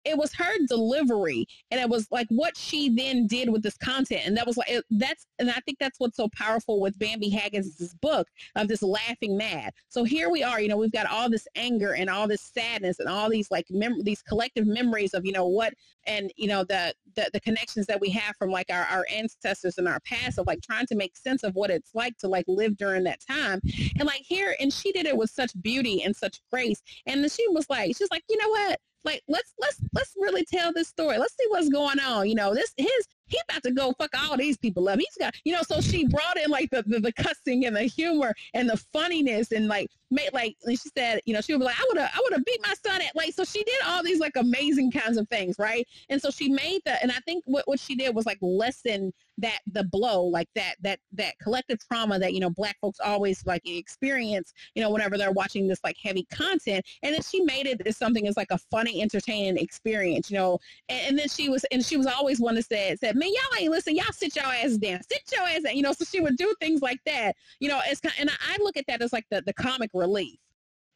It was her delivery and it was like what she then did with this content. And that was like it, that's and i think that's what's so powerful with bambi haggins' book of this laughing mad. So here we are you know we've got all this anger and all this sadness and all these like mem- these collective memories of you know what and you know the, the the connections that we have from like our, our ancestors and our past of like trying to make sense of what it's like to like live during that time. And like here and she did it with such beauty and such grace. And she was like she's like you know what? Like let's let's let's really tell this story. Let's see what's going on. You know this his he about to go fuck all these people up. He's got you know so she brought in like the the, the cussing and the humor and the funniness and like made like and she said you know she would be like i would have i would have beat my son at like so she did all these like amazing kinds of things right? And so she made the and i think what, what she did was like lessen that the blow like that that that collective trauma that you know black folks always like experience you know whenever they're watching this like heavy content. And then she made it as something as like a funny entertaining experience you know? And, and then she was and she was always one that said said man y'all ain't listen y'all sit your ass down sit your ass down you know? So she would do things like that you know? It's kind and I, I look at that as like the the comic relief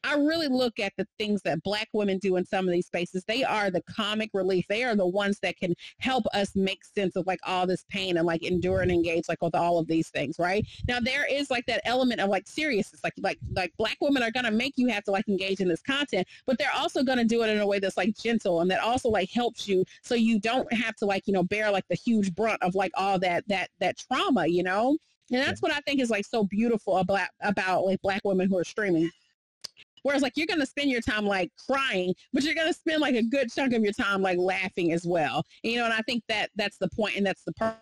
I really look at the things that black women do in some of these spaces. They are the comic relief. They are the ones that can help us make sense of like all this pain and like endure and engage like with all of these things, right? Now there is like that element of like seriousness. Like like like black women are gonna make you have to like engage in this content, but they're also gonna do it in a way that's like gentle and that also like helps you so you don't have to like, you know, bear like the huge brunt of like all that that that trauma, you know? And that's what I think is like so beautiful about about like black women who are streaming. Whereas like you're gonna spend your time like crying, but you're gonna spend like a good chunk of your time like laughing as well. And, you know, and I think that that's the point, and that's the pur-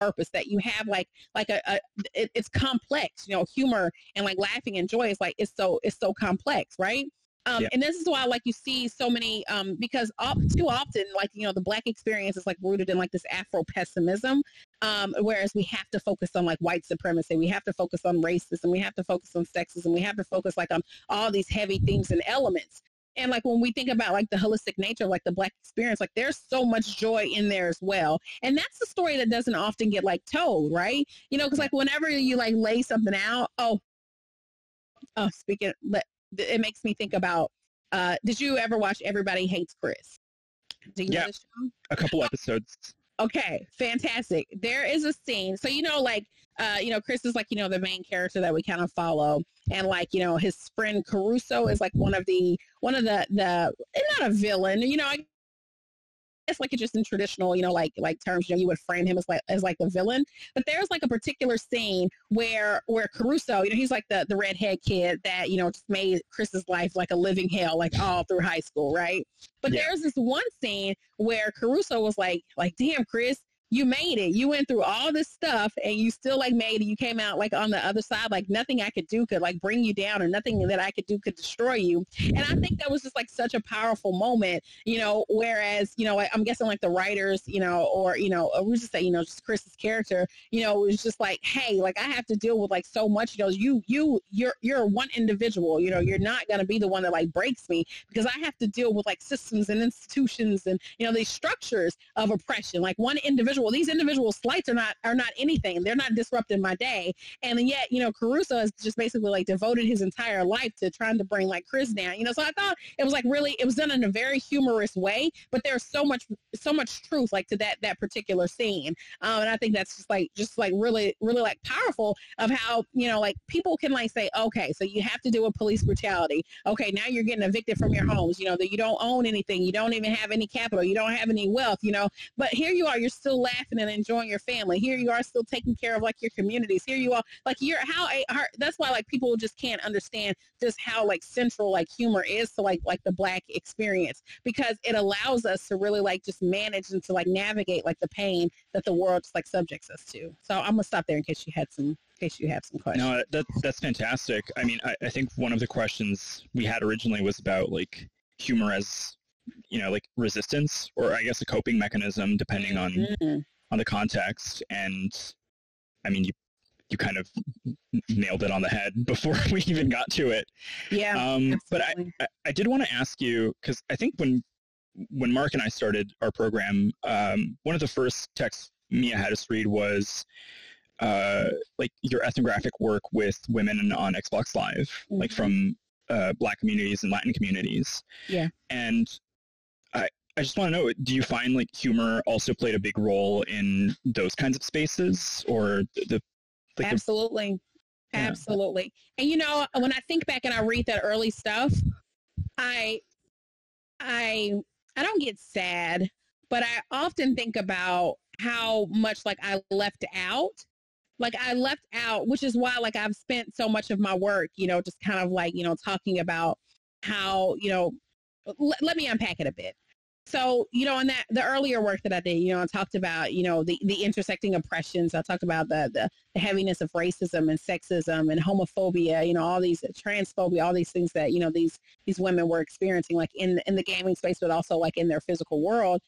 purpose that you have like like a, a it, it's complex. You know, humor and like laughing and joy is like it's so it's so complex, right? Um, Yeah. And this is why, like, you see so many, um, because op- too often, like, you know, the black experience is like rooted in like this Afro pessimism, um, whereas we have to focus on like white supremacy, we have to focus on racism, we have to focus on sexism, we have to focus like on all these heavy themes and elements. And like when we think about like the holistic nature of like the black experience, like there's so much joy in there as well. And that's the story that doesn't often get like told, right? You know, because like whenever you like lay something out, oh, oh, speaking, let- it makes me think about. Uh, did you ever watch Everybody Hates Chris? Do you know Yeah. show? A couple episodes. Okay, fantastic. There is a scene. So you know, like, uh, you know, Chris is like, you know, the main character that we kind of follow, and like, you know, his friend Caruso is like one of the one of the the not a villain. You know, I it's like it's just in traditional, you know, like like terms, you know, you would frame him as like as like the villain. But there's like a particular scene where where Caruso, you know, he's like the the redhead kid that you know just made Chris's life like a living hell, like all through high school, right? But yeah. there's this one scene where Caruso was like, like, damn, Chris, you made it. You went through all this stuff and you still like made it. You came out like on the other side, like nothing I could do could like bring you down or nothing that I could do could destroy you. And I think that was just like such a powerful moment, you know, whereas, you know, I'm guessing like the writers, you know, or, you know, we just say, you know, just Chris's character, you know, it was just like, hey, like I have to deal with like so much, you know, you, you, you're, you're one individual, you know, you're not going to be the one that like breaks me because I have to deal with like systems and institutions and, you know, these structures of oppression. Like one individual individual. These individual slights are not are not anything. They're not disrupting my day. And yet, you know, Caruso has just basically like devoted his entire life to trying to bring like Chris down. You know, so I thought it was like really it was done in a very humorous way, but there's so much so much truth like to that that particular scene. Um, and I think that's just like just like really really like powerful of how you know like people can like say okay, so you have to deal with police brutality. Okay, now you're getting evicted from your homes. You know that you don't own anything, you don't even have any capital, you don't have any wealth. You know, but here you are, you're still laughing and enjoying your family. Here you are still taking care of like your communities. Here you are like you're how, that's why like people just can't understand just how like central like humor is to like like the black experience because it allows us to really like just manage and to like navigate like the pain that the world just like subjects us to. So I'm gonna stop there in case you had some in case you have some questions. No, that, that's fantastic. I mean, I, I think one of the questions we had originally was about like humor as you know like resistance or i guess a coping mechanism depending on mm-hmm on the context. And i mean you you kind of nailed it on the head before we even got to it. Yeah um, but I, I, I did want to ask you because i think when when mark and i started our program um, one of the first texts mia had us read was uh, like your ethnographic work with women on xbox live mm-hmm. like from uh, black communities and latin communities. Yeah. And I, just want to know, do you find like humor also played a big role in those kinds of spaces or the, like Absolutely. The, yeah. Absolutely. And you know, when I think back and I read that early stuff, I, I, I don't get sad, but I often think about how much like I left out like I left out, which is why like I've spent so much of my work, you know, just kind of like, you know, talking about how, you know, l- let me unpack it a bit so you know in that the earlier work that i did you know i talked about you know the, the intersecting oppressions. I talked about the, the, the heaviness of racism and sexism and homophobia you know all these transphobia all these things that you know these these women were experiencing like in in the gaming space but also like in their physical world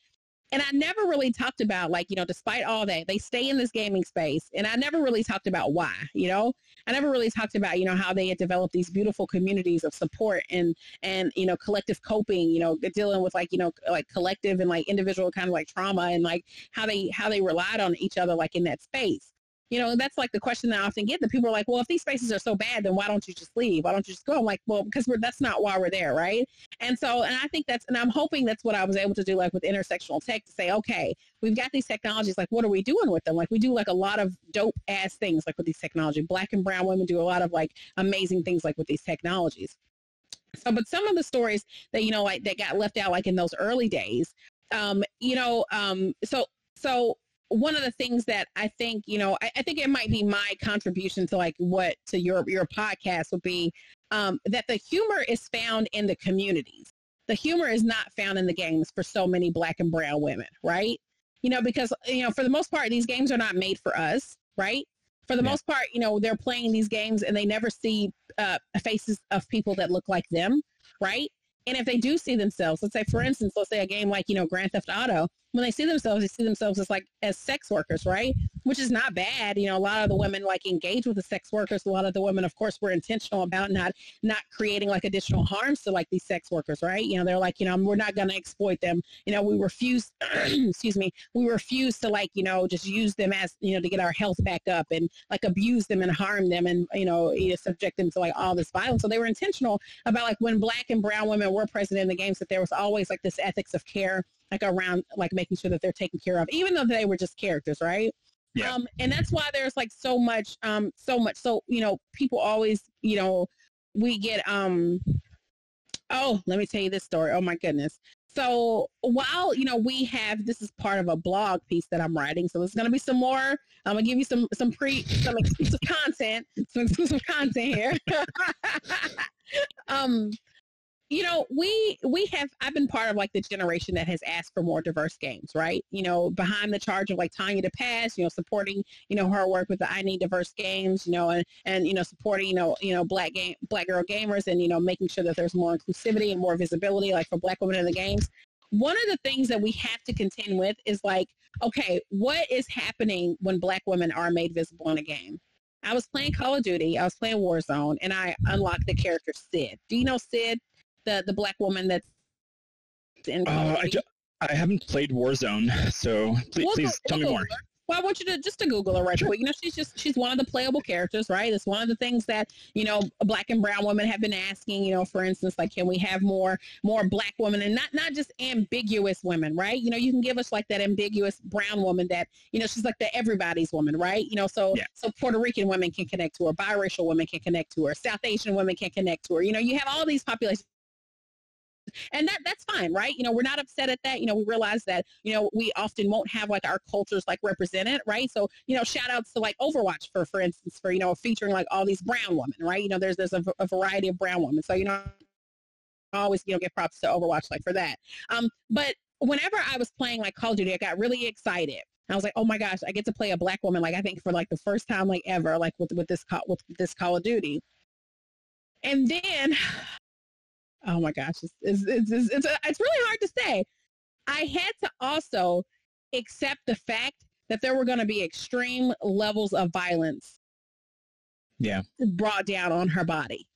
and I never really talked about like, you know, despite all that, they stay in this gaming space. And I never really talked about why, you know, I never really talked about, you know, how they had developed these beautiful communities of support and, and, you know, collective coping, you know, dealing with like, you know, like collective and like individual kind of like trauma and like how they, how they relied on each other, like in that space. You know, that's like the question that I often get that people are like, well, if these spaces are so bad, then why don't you just leave? Why don't you just go? I'm like, well, because we're, that's not why we're there, right? And so, and I think that's, and I'm hoping that's what I was able to do, like with intersectional tech, to say, okay, we've got these technologies, like what are we doing with them? Like we do like a lot of dope ass things, like with these technology. Black and brown women do a lot of like amazing things, like with these technologies. So, but some of the stories that you know, like that got left out, like in those early days, um, you know, um, so so one of the things that I think, you know, I, I, think it might be my contribution to like what to your your podcast would be um, that the humor is found in the communities. The humor is not found in the games for so many black and brown women, right? You know, because you know, for the most part, these games are not made for us, right? For the yeah. most part, you know, they're playing these games and they never see uh, faces of people that look like them, right? And if they do see themselves, let's say, for instance, let's say a game like, you know, Grand Theft Auto, when they see themselves, they see themselves as like as sex workers, right? Which is not bad. You know, a lot of the women like engage with the sex workers. A lot of the women, of course, were intentional about not not creating like additional harms to like these sex workers, right? You know, they're like, you know, we're not going to exploit them. You know, we refuse, excuse me, we refuse to like, you know, just use them as, you know, to get our health back up and like abuse them and harm them and, you know, you know subject them to like all this violence. So they were intentional about like when black and brown women were present in the games that there was always like this ethics of care like around like making sure that they're taken care of, even though they were just characters, right? Yeah. Um, and that's why there's like so much, um, so much. So, you know, people always, you know, we get, um, oh, let me tell you this story. Oh my goodness. so while you know we have this is part of a blog piece that I'm writing, so there's going to be some more. I'm gonna give you some some pre some exclusive content, some exclusive content here. um, you know, we we have I've been part of like the generation that has asked for more diverse games, right? You know, behind the charge of like Tanya DePass, you know, supporting, you know, her work with the I Need Diverse Games, you know, and and you know, supporting, you know, you know, black game black girl gamers and, you know, making sure that there's more inclusivity and more visibility like for black women in the games. One of the things that we have to contend with is like, okay, what is happening when black women are made visible in a game? I was playing Call of Duty, I was playing Warzone, and I unlocked the character Sid. Do you know Sid? The the black woman that's in. Uh, I, ju- I haven't played Warzone, so please, we'll please go, tell we'll me more. Well, I want you to just to Google her right quick. You know, she's just she's one of the playable characters, right? It's one of the things that you know black and brown women have been asking. You know, for instance, like can we have more more black women and not not just ambiguous women, right? You know, you can give us like that ambiguous brown woman that you know she's like the everybody's woman, right? You know, so yeah. so Puerto Rican women can connect to her, biracial women can connect to her, South Asian women can connect to her. You know, you have all these populations and that that's fine right? You know we're not upset at that. You know we realize that you know we often won't have like our cultures like represented right? So you know shout outs to like overwatch for for instance for you know featuring like all these brown women right? You know there's there's a, a variety of brown women. So you know I always you know give props to overwatch like for that. Um but whenever i was playing like call of duty i got really excited. I was like, oh my gosh, I get to play a black woman. Like I think for like the first time like ever, like with with this with this Call of Duty. And then oh my gosh, it's it's it's it's, it's, it's really hard to say. I had to also accept the fact that there were going to be extreme levels of violence. Yeah, brought down on her body.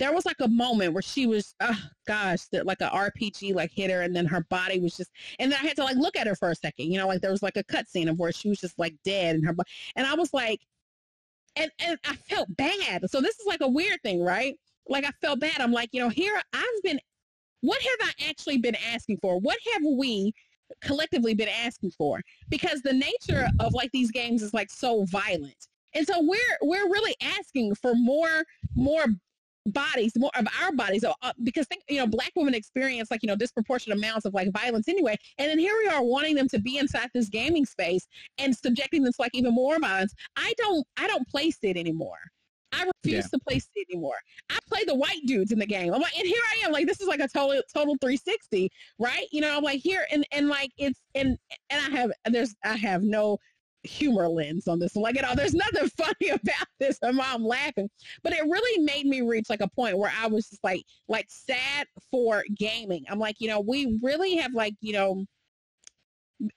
There was like a moment where she was, oh gosh, like a RPG like hit her, and then her body was just, and then I had to like look at her for a second. You know, like there was like a cutscene of where she was just like dead, and her, and I was like, and and I felt bad. So this is like a weird thing, right? Like I felt bad. I'm like, you know, here I've been, what have I actually been asking for? What have we collectively been asking for? Because the nature of like these games is like so violent. And so we're, we're really asking for more, more bodies, more of our bodies, uh, because think, you know, black women experience like, you know, disproportionate amounts of like violence anyway. And then here we are wanting them to be inside this gaming space and subjecting them to like even more violence. I don't, I don't place it anymore. I refuse yeah. to play C anymore. I play the white dudes in the game. I'm like, and here I am, like this is like a total total 360, right? You know, I'm like here and and like it's and and I have there's I have no humor lens on this. Like, you know, there's nothing funny about this. And I'm laughing, but it really made me reach like a point where I was just like, like sad for gaming. I'm like, you know, we really have like, you know,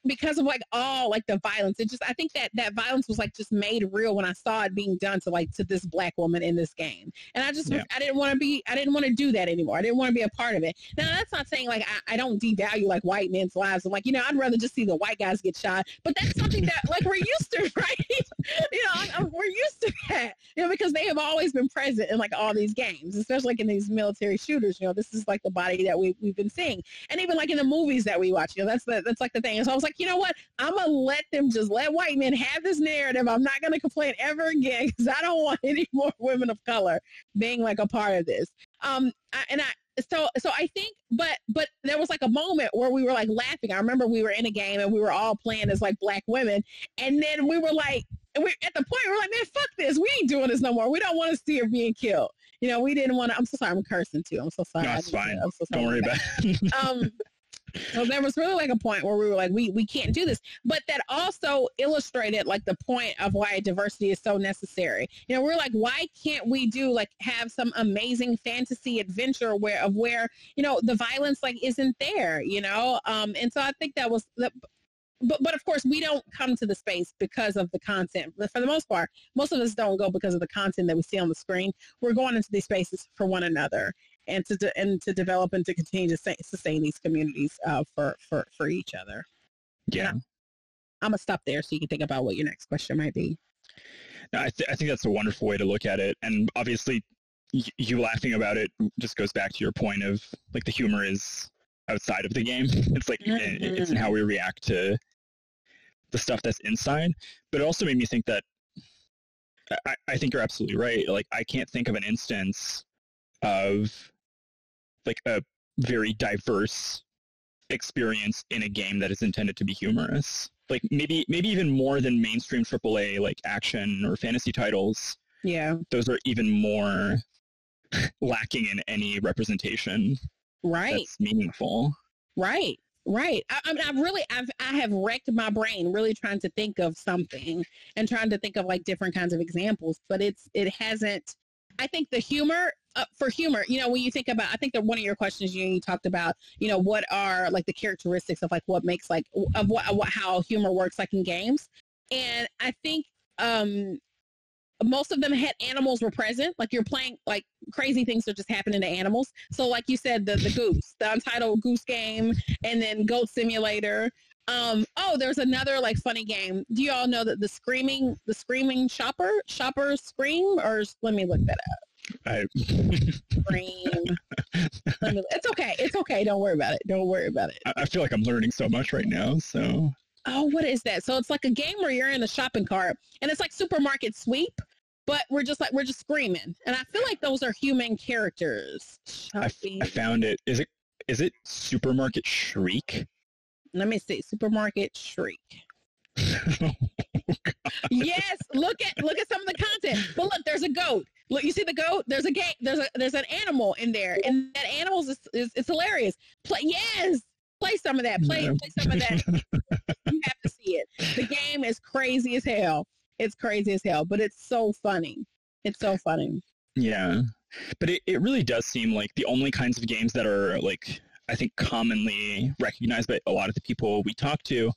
because of like all like the violence it just i think that that violence was like just made real when i saw it being done to like to this black woman in this game. And i just yeah. i didn't want to be i didn't want to do that anymore. I didn't want to be a part of it. Now that's not saying like I, I don't devalue like white men's lives i'm like you know i'd rather just see the white guys get shot but that's something that like we're used to right? You know I, I, we're used to that you know because they have always been present in like all these games especially like in these military shooters you know this is like the body that we, we've been seeing. And even like in the movies that we watch you know that's the that's like the thing so I was like, you know what? I'm gonna let them just let white men have this narrative. I'm not gonna complain ever again because I don't want any more women of color being like a part of this. Um, I, and I so so I think, but but there was like a moment where we were like laughing. I remember we were in a game and we were all playing as like black women, and then we were like, we at the point we we're like, man, fuck this. We ain't doing this no more. We don't want to see her being killed. You know, we didn't want to. I'm so sorry. I'm cursing too. I'm so sorry. No, it's fine. I'm so sorry. Don't worry about it. um, so there was really like a point where we were like, we, we can't do this. But that also illustrated like the point of why diversity is so necessary. You know, we're like, why can't we do like have some amazing fantasy adventure where of where, you know, the violence like isn't there, you know? Um, and so I think that was the, but but of course we don't come to the space because of the content for the most part most of us don't go because of the content that we see on the screen we're going into these spaces for one another and to de- and to develop and to continue to sustain these communities uh, for for for each other. Yeah, I'm, I'm gonna stop there so you can think about what your next question might be. No, I, th- I think that's a wonderful way to look at it, and obviously, y- you laughing about it just goes back to your point of like the humor is outside of the game. It's like mm-hmm. it's in how we react to the stuff that's inside. But it also made me think that I, I think you're absolutely right. Like I can't think of an instance of like a very diverse experience in a game that is intended to be humorous. Like maybe maybe even more than mainstream AAA like action or fantasy titles. Yeah. Those are even more lacking in any representation Right. that's meaningful. Right. Right. I, I mean, I've really, I've, I have wrecked my brain really trying to think of something and trying to think of like different kinds of examples, but it's, it hasn't, I think the humor uh, for humor, you know, when you think about, I think that one of your questions you, you talked about, you know, what are like the characteristics of like what makes like of what, what how humor works like in games, and I think um most of them had animals were present. Like you're playing like crazy things are just happening to animals. So like you said, the the goose, the untitled goose game, and then goat simulator. Um, oh, there's another like funny game. Do you all know that the screaming the screaming shopper shopper scream or let me look that up. I, Scream. It's okay. It's okay. Don't worry about it. Don't worry about it. I feel like I'm learning so much right now. So Oh, what is that? So it's like a game where you're in a shopping cart and it's like supermarket sweep, but we're just like we're just screaming. And I feel like those are human characters. I, f-. I found it. Is it is it supermarket shriek? Let me see. Supermarket shriek. yes, look at look at some of the content. But look, there's a goat. Look, you see the goat? There's a game. There's a there's an animal in there, and that animal is, is it's hilarious. Play yes, play some of that. Play Yeah. play some of that. you have to see it. The game is crazy as hell. It's crazy as hell, but it's so funny. It's so funny. Yeah. But it, it really does seem like the only kinds of games that are like I think commonly recognized by a lot of the people we talk to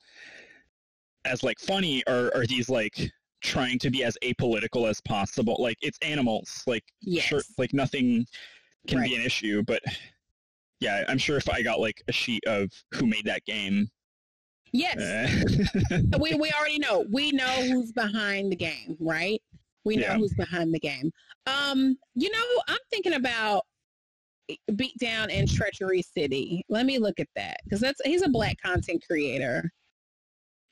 as like funny are, are these like trying to be as apolitical as possible. Like it's animals. Like Yes. sure like nothing can Right. be an issue, but yeah, I'm sure if I got like a sheet of who made that game, Yes. eh, we we already know. We know who's behind the game, right? We know Yeah. who's behind the game. Um, you know, I'm thinking about Beatdown and Treachery City. Let me look at that because that's he's a black content creator.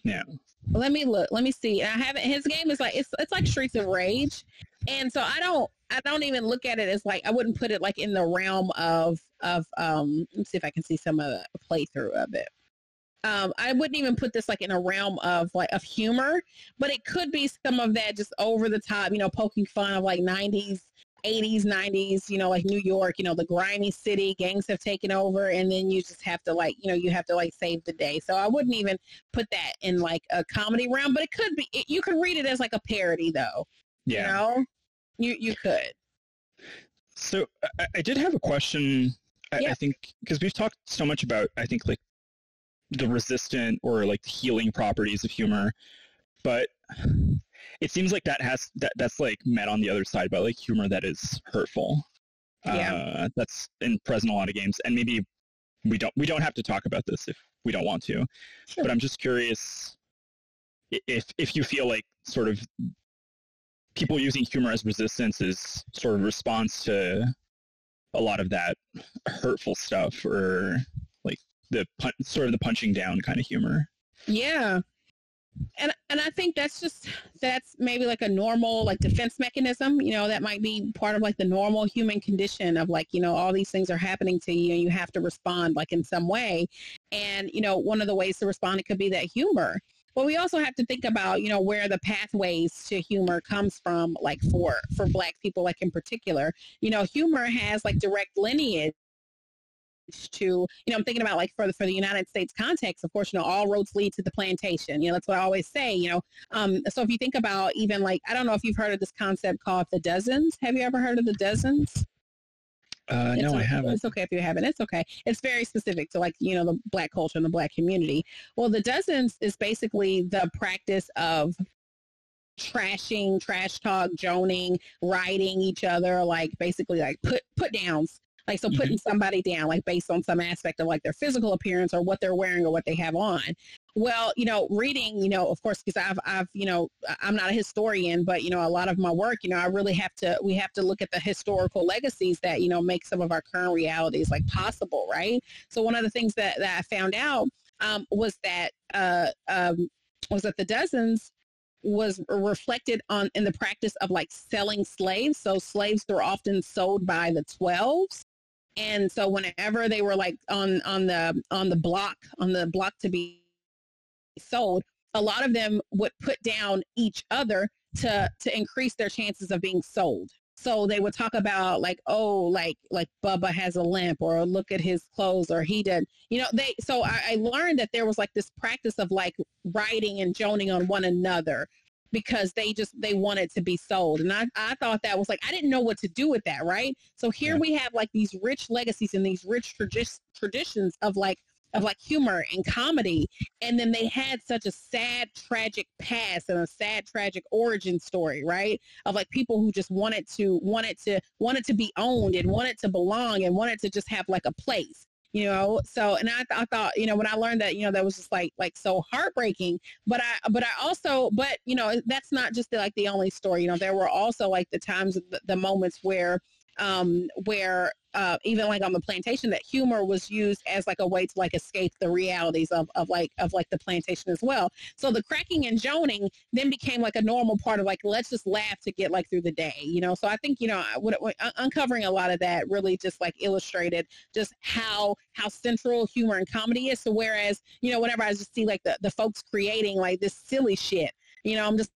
Yeah. Let me look. Let me see. I haven't. His game is like it's it's like Streets of Rage, and so I don't I don't even look at it as like I wouldn't put it like in the realm of of um. Let's see if I can see some of the playthrough of it um, I wouldn't even put this like in a realm of like of humor, but it could be some of that just over the top, you know, poking fun of like 90s, 80s, 90s, you know, like New York, you know, the grimy city, gangs have taken over, and then you just have to like, you know, you have to like save the day. So I wouldn't even put that in like a comedy realm, but it could be. It, you could read it as like a parody, though. yeah. You know, you you could. So I, I did have a question. I, Yeah. I think because we've talked so much about I think like the resistant or like the healing properties of humor, but it seems like that has that that's like met on the other side by like humor that is hurtful. Yeah. Uh, that's in present a lot of games, and maybe we don't we don't have to talk about this if we don't want to. Sure. But I'm just curious if if you feel like sort of people using humor as resistance is sort of response to a lot of that hurtful stuff or like the pun- sort of the punching down kind of humor. Yeah. And and I think that's just that's maybe like a normal like defense mechanism, you know, that might be part of like the normal human condition of like, you know, all these things are happening to you and you have to respond like in some way. And, you know, one of the ways to respond it could be that humor. But we also have to think about, you know, where the pathways to humor comes from, like for for black people, like in particular. You know, humor has like direct lineage to you know i'm thinking about like for the for the united states context of course you know all roads lead to the plantation you know that's what i always say you know um so if you think about even like i don't know if you've heard of this concept called the dozens have you ever heard of the dozens Uh, no, I okay. haven't. It's okay if you haven't. It's okay. It's very specific to like, you know, the black culture and the black community. Well, the dozens is basically the practice of trashing, trash talk, joning, riding each other, like basically like put put downs. Like so putting somebody down, like based on some aspect of like their physical appearance or what they're wearing or what they have on. Well, you know, reading, you know, of course, because I've, I've, you know, I'm not a historian, but you know, a lot of my work, you know, I really have to, we have to look at the historical legacies that, you know, make some of our current realities like possible, right? So one of the things that, that I found out um, was that, uh, um, was that the dozens was reflected on in the practice of like selling slaves. So slaves were often sold by the 12s And so whenever they were like on on the on the block on the block to be sold, a lot of them would put down each other to to increase their chances of being sold. So they would talk about like, oh, like like Bubba has a limp, or look at his clothes, or he did, you know. They so I, I learned that there was like this practice of like writing and joning on one another because they just they wanted to be sold. And I, I thought that was like i didn't know what to do with that right? So here yeah. we have like these rich legacies and these rich tradi- traditions of like of like humor and comedy. And then they had such a sad tragic past and a sad tragic origin story right? Of like people who just wanted to wanted to wanted to be owned and wanted to belong and wanted to just have like a place you know so and I, I thought you know when i learned that you know that was just like like so heartbreaking but i but i also but you know that's not just the, like the only story you know there were also like the times the, the moments where um where uh, even like on the plantation that humor was used as like a way to like escape the realities of, of like of like the plantation as well. So the cracking and joning then became like a normal part of like let's just laugh to get like through the day you know? So i think you know what, what, uncovering a lot of that really just like illustrated just how how central humor and comedy is. So whereas you know whenever i just see like the, the folks creating like this silly shit you know i'm just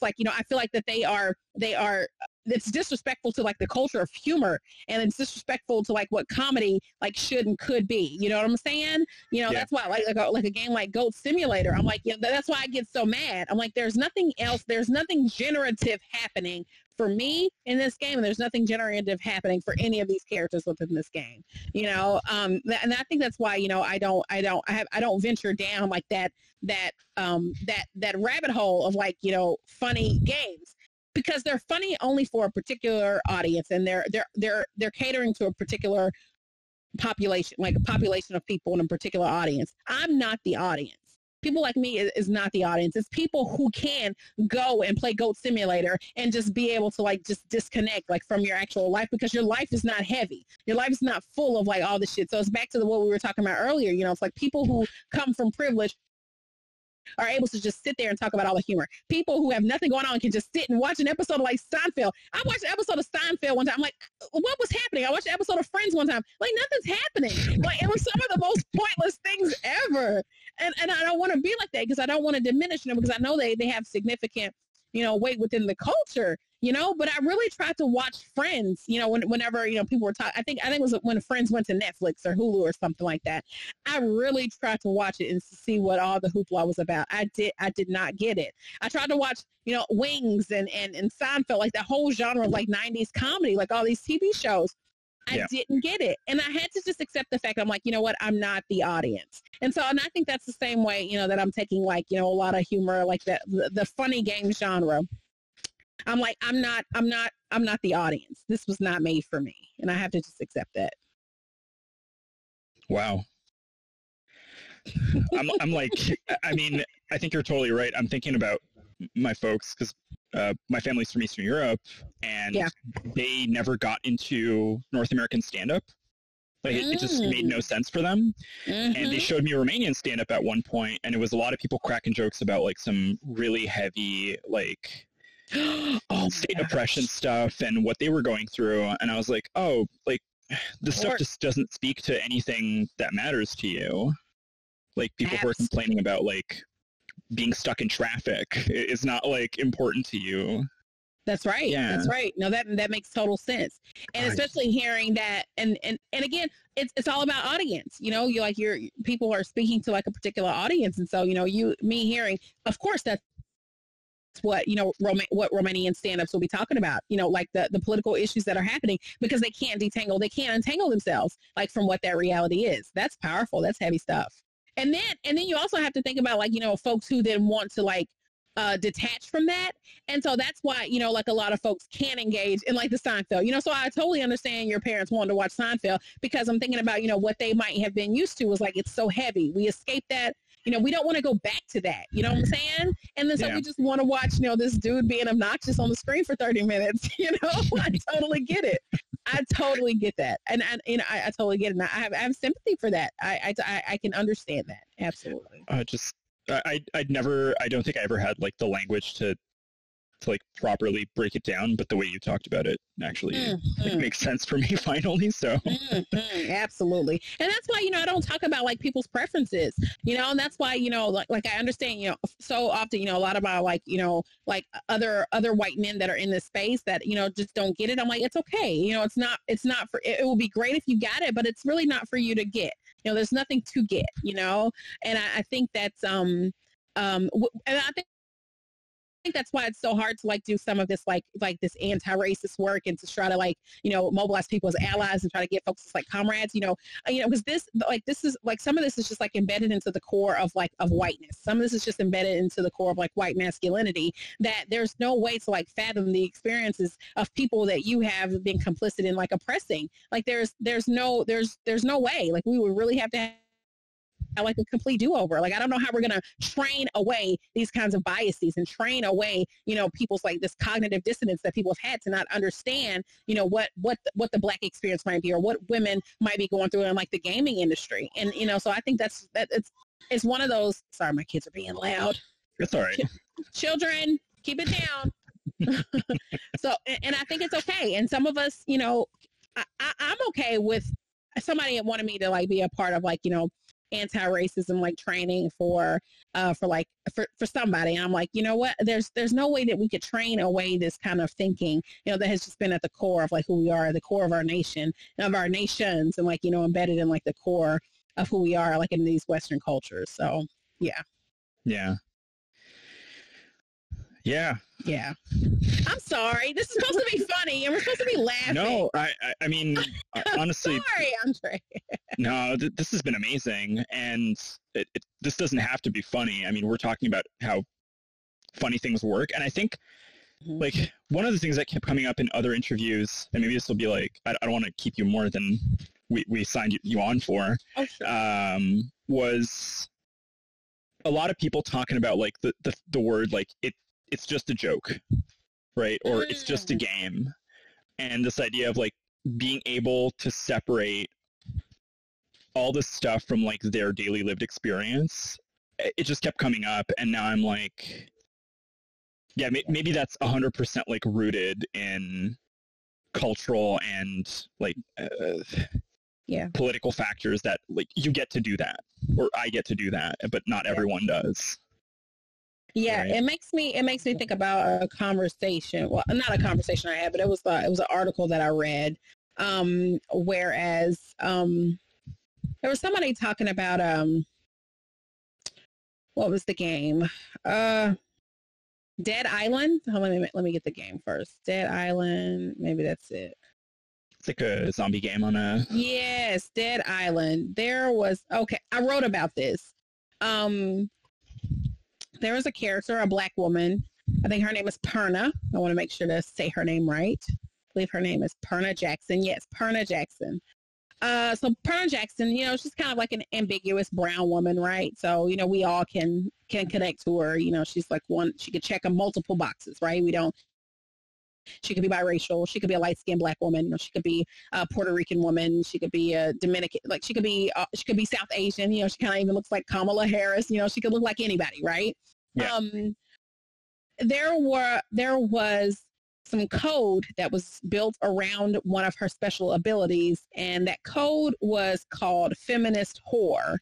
like you know i feel like that they are they are it's disrespectful to like the culture of humor and it's disrespectful to like what comedy like should and could be. You know what i'm saying? You know yeah. that's why like like a, like a game like goat simulator i'm like you know, that's why i get so mad. I'm like there's nothing else there's nothing generative happening for me in this game and there's nothing generative happening for any of these characters within this game. You know um and i think that's why you know i don't i don't i have i don't venture down like that that um that that rabbit hole of like you know funny games because they're funny only for a particular audience and they're they're they're they're catering to a particular population like a population of people in a particular audience. I'm not the audience. People like me is, is, not the audience. It's people who can go and play goat simulator and just be able to like just disconnect like from your actual life because your life is not heavy. Your life is not full of like all this shit. So it's back to the, what we were talking about earlier you know it's like people who come from privilege are able to just sit there and talk about all the humor. People who have nothing going on can just sit and watch an episode of like Seinfeld. I watched an episode of Seinfeld one time. I'm like, what was happening? I watched an episode of Friends one time. Like nothing's happening. Like it was some of the most pointless things ever. And and I don't want to be like that because I don't want to diminish them because I know they they have significant you know weight within the culture you know but i really tried to watch friends you know when, whenever you know people were talking i think i think it was when friends went to netflix or hulu or something like that i really tried to watch it and see what all the hoopla was about i did i did not get it i tried to watch you know wings and and, and seinfeld like that whole genre of like 90s comedy like all these tv shows I yeah. didn't get it. And I had to just accept the fact I'm like, you know what, I'm not the audience. And so and I think that's the same way, you know, that I'm taking like, you know, a lot of humor, like the the, the funny game genre. I'm like, I'm not, I'm not, I'm not the audience. This was not made for me. And I have to just accept that. Wow. I'm, I'm like, I mean, I think you're totally right. I'm thinking about my folks because uh, my family's from Eastern Europe and yeah. they never got into North American stand up. Like it, mm. it, just made no mm. sense for them. Mm-hmm. And they mm-hmm. showed me Romanian stand up at one point and it was a lot of people cracking jokes about like some really heavy like oh, state oppression stuff and what they were going through. And I was like, oh, like the stuff just doesn't speak to anything that matters to you. Like people who are complaining about like being stuck in traffic is not like important to you. That's right. Yeah. That's right. No, that that makes total sense. And especially hearing that and and and again, it's it's all about audience. You know, you like your people are speaking to like a particular audience and so, you know, you me hearing, of course that's what you know Roma- what Romanian stand-ups will be talking about you know like the the political issues that are happening because they can't detangle they can't untangle themselves like from what that reality is that's powerful that's heavy stuff and then and then you also have to think about like you know folks who then want to like uh, detach from that. And so that's why, you know, like a lot of folks can engage in like the Seinfeld, you know, so I totally understand your parents wanting to watch Seinfeld because I'm thinking about, you know, what they might have been used to was like, it's so heavy. We escape that you know, we don't want to go back to that. You know what I'm saying? And then so yeah. we just want to watch, you know, this dude being obnoxious on the screen for 30 minutes. You know, I totally get it. I totally get that, and, and you know, I, I totally get it. And I have, I have sympathy for that. I, I, I can understand that absolutely. Uh, just I, I'd never, I don't think I ever had like the language to to like properly break it down, but the way you talked about it actually Mm, like, mm. makes sense for me finally. So Mhm, absolutely and that's why you know i don't talk about like people's preferences you know and that's why you know like like i understand you know so often you know a lot about like you know like other other white men that are in this space that you know just don't get it i'm like it's okay you know it's not it's not for it, it will be great if you got it but it's really not for you to get you know there's nothing to get you know and i, I think that's um um and i think think that's why it's so hard to like do some of this like like this anti-racist work and to try to like you know mobilize people as allies and try to get folks as like comrades you know uh, you know because this like this is like some of this is just like embedded into the core of like of whiteness. Some of this is just embedded into the core of like white masculinity that there's no way to like fathom the experiences of people that you have been complicit in like oppressing. Like there's there's no there's there's no way. Like we would really have to have Uh, like a complete do-over. Like i don't know how we're going to train away these kinds of biases and train away you know people's like this cognitive dissonance that people have had to not understand you know what what what the black experience might be or what women might be going through in like the gaming industry. And you know so i think that's that it's it's one of those sorry my kids are being loud. It's all right. children keep it down. So and, and i think it's okay. And some of us you know I, I, i'm okay with somebody wanted me to like be a part of like you know anti-racism like training for uh for like for, for somebody and i'm like you know what there's there's no way that we could train away this kind of thinking you know that has just been at the core of like who we are the core of our nation of our nations and like you know embedded in like the core of who we are like in these western cultures so yeah Yeah. Yeah. Yeah i'm sorry this is supposed to be funny and we're supposed to be laughing No, I, I, I mean, uh, honestly, sorry Andrei no, th- this has been amazing. And it, it, this doesn't have to be funny. I mean, we're talking about how funny things work. And I think Mhm. like one of the things that kept coming up in other interviews, and maybe this will be like, I, I don't want to keep you more than we, we signed you, you on for, oh sure um, was a lot of people talking about like the, the, the word like it it's just a joke right or it's just a Mm. game and this idea of like being able to separate all this stuff from like their daily lived experience it just kept coming up and now i'm like yeah may- maybe that's 100% like rooted in cultural and like uh, Yeah. political factors that like you get to do that or i get to do that but not Yeah. everyone does Yeah, Right. it makes me it makes me think about a conversation. Well, not a conversation I had, but it was uh, it was an article that I read. Um, whereas um, there was somebody talking about um, what was the game? Uh, Dead Island. Hold on, let me let me get the game first. Dead Island. Maybe that's it. it's like a zombie game on a Yes, Dead Island. There was okay. I wrote about this. Um, there was a character, a black woman. I think her name is Purna. I want to make sure to say her name right. I believe her name is Purna Jackson. Yes, Purna Jackson. Uh, so Purna Jackson, you know, she's kind of like an ambiguous brown woman, right? So you know, we all can can connect to her. You know, she's like one. She could check on multiple boxes, right? We don't. She could be biracial. She could be a light skinned black woman. You know, she could be a Puerto Rican woman. She could be a Dominican, like she could be, uh, she could be South Asian. You know, she kind of even looks like Kamala Harris. You know, she could look like anybody, right? Yeah. Um, there were there was some code that was built around one of her special abilities, and that code was called feminist whore.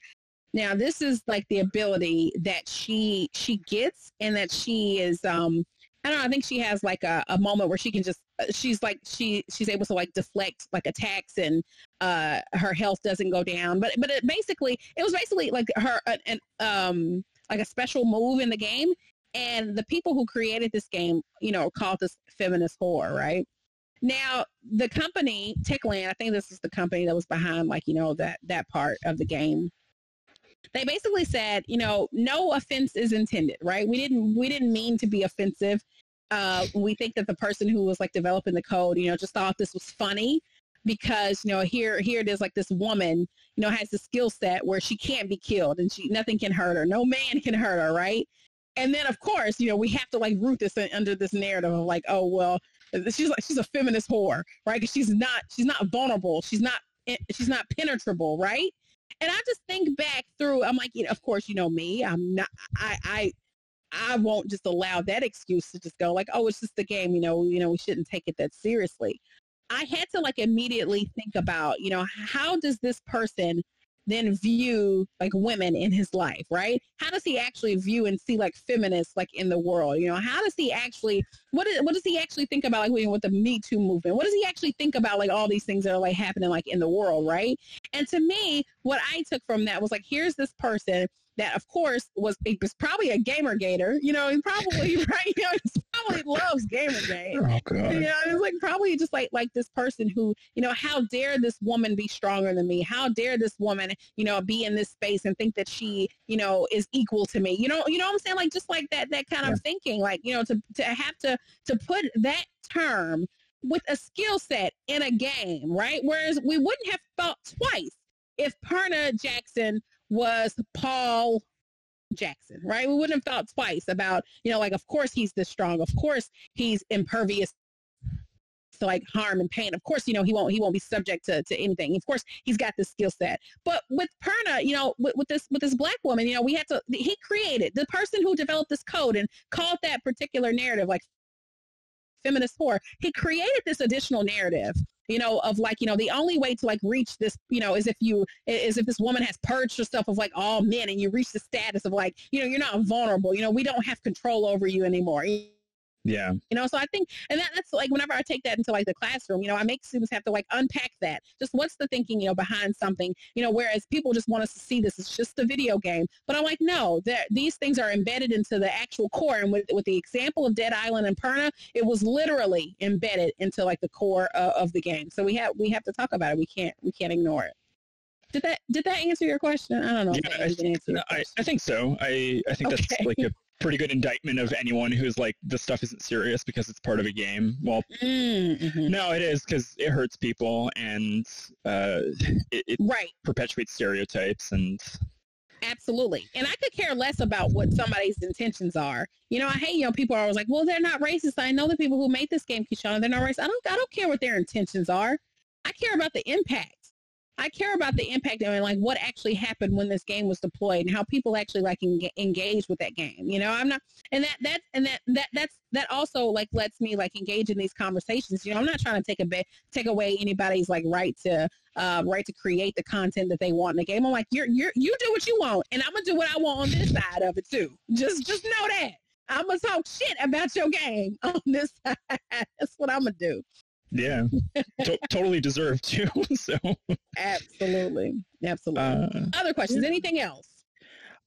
Now, this is like the ability that she she gets, and that she is um I don't know. I think she has like a, a moment where she can just uh, she's like she she's able to like deflect like attacks and uh her health doesn't go down. But but it basically it was basically like her an, an um like a special move in the game. And the people who created this game, you know, called this feminist whore, right? Now the company Techland, I think this is the company that was behind like you know that that part of the game they basically said, you know, no offense is intended, right? We didn't we didn't mean to be offensive. Uh, we think that the person who was like developing the code, you know, just thought this was funny because you know here here it is like this woman, you know, has the skill set where she can't be killed and she nothing can hurt her, no man can hurt her, right? And then of course, you know, we have to like root this under this narrative of like, oh well, she's like she's a feminist whore, right? Because she's not she's not vulnerable, she's not eh, she's not penetrable, right? And I just think back through, I'm like, you know, of course, you know me. I'm not, I, I, I won't just allow that excuse to just go like, oh, it's just a game, you know, you know, we shouldn't take it that seriously. I had to like immediately think about, you know, how does this person then view like women in his life, right? How does he actually view and see like feminists like in the world? You know, how does he actually what is what does he actually think about like with the Me Too movement? What does he actually think about like all these things that are like happening like in the world, right? And to me, what I took from that was like here's this person that of course was was probably a gamer gator. You know, he probably right. You know, he probably loves gamer game. Oh god. You know, it's like probably just like like this person who you know, how dare this woman be stronger than me? How dare this woman you know be in this space and think that she you know is equal to me? You know, you know what I'm saying? Like just like that that kind yeah. of thinking. Like you know, to to have to to put that term with a skill set in a game, right? Whereas we wouldn't have thought twice if Purna Jackson was Paul Jackson, right? We wouldn't have thought twice about, you know, like, of course he's this strong. Of course he's impervious to like harm and pain. Of course, you know, he won't, he won't be subject to, to anything. Of course, he's got this skill set. But with Purna, you know, with, with this, with this black woman, you know, we had to, he created the person who developed this code and called that particular narrative like feminist whore. He created this additional narrative you know, of like, you know, the only way to like reach this, you know, is if you, is if this woman has purged herself of like all men and you reach the status of like, you know, you're not vulnerable, you know, we don't have control over you anymore. Yeah. You know, so I think, and that, that's like whenever I take that into like the classroom, you know, I make students have to like unpack that. Just what's the thinking, you know, behind something, you know, whereas people just want us to see this as just a video game. But I'm like, no, that these things are embedded into the actual core. And with, with the example of Dead Island and Purna, it was literally embedded into like the core of, of the game. So we have, we have to talk about it. We can't, we can't ignore it. Did that did that answer your question? I don't know. Yeah, I, no, I, I, think so. I, I think okay. that's like a pretty good indictment of anyone who's like this stuff isn't serious because it's part of a game. Well, mm-hmm. no, it is because it hurts people and uh, it, it right. perpetuates stereotypes and. Absolutely. And I could care less about what somebody's intentions are. You know, I hate, you know, people are always like, well, they're not racist. I know the people who made this game, Kishonna, they're not racist. I don't, I don't care what their intentions are. I care about the impact. I care about the impact and like what actually happened when this game was deployed and how people actually like en- engage with that game. You know, I'm not, and that that and that that that's that also like lets me like engage in these conversations. You know, I'm not trying to take a take away anybody's like right to uh, right to create the content that they want in the game. I'm like, you're you're you do what you want, and I'm gonna do what I want on this side of it too. Just just know that. I'm gonna talk shit about your game on this side. That's what I'm gonna do. Yeah, to- totally deserved too. so absolutely, absolutely. Uh, Other questions? Anything else?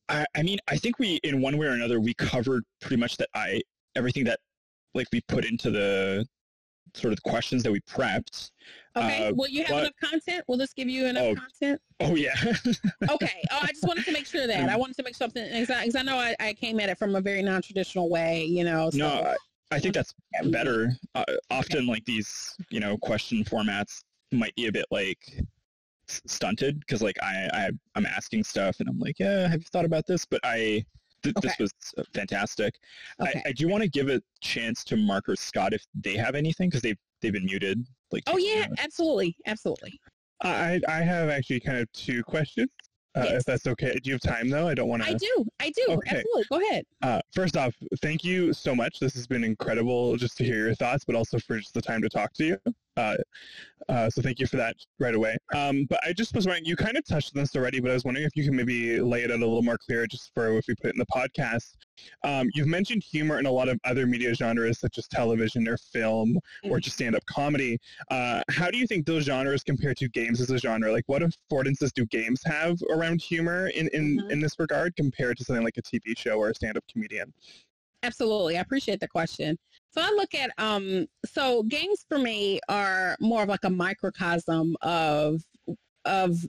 I, I mean, I think we, in one way or another, we covered pretty much that. I everything that like we put into the sort of the questions that we prepped. Okay. Uh, Will you have but, enough content? Will this give you enough oh, content? Oh yeah. okay. Oh, I just wanted to make sure that I wanted to make something because I, I, know I, I, came at it from a very non-traditional way. You know. So. No, I think that's better. Uh, often, like these, you know, question formats might be a bit like stunted because, like, I, I I'm asking stuff and I'm like, yeah, have you thought about this? But I th- okay. this was uh, fantastic. Okay. I, I do want to give a chance to Mark or Scott if they have anything because they've they've been muted. Like, oh yeah, absolutely, absolutely. I I have actually kind of two questions uh, yes. if that's okay. Do you have time though? I don't want to. I do. I do. Okay. Absolutely. Go ahead. Uh, first off, thank you so much. This has been incredible just to hear your thoughts, but also for just the time to talk to you. Uh, uh, so thank you for that right away. Um, but I just was wondering, you kind of touched on this already, but I was wondering if you can maybe lay it out a little more clear just for if we put it in the podcast. Um, you've mentioned humor in a lot of other media genres such as television or film or mm-hmm. just stand-up comedy. Uh, how do you think those genres compare to games as a genre? Like what affordances do games have around humor in, in, mm-hmm. in this regard compared to something like a TV show or a stand-up comedian? Absolutely. I appreciate the question. So I look at um so games for me are more of like a microcosm of of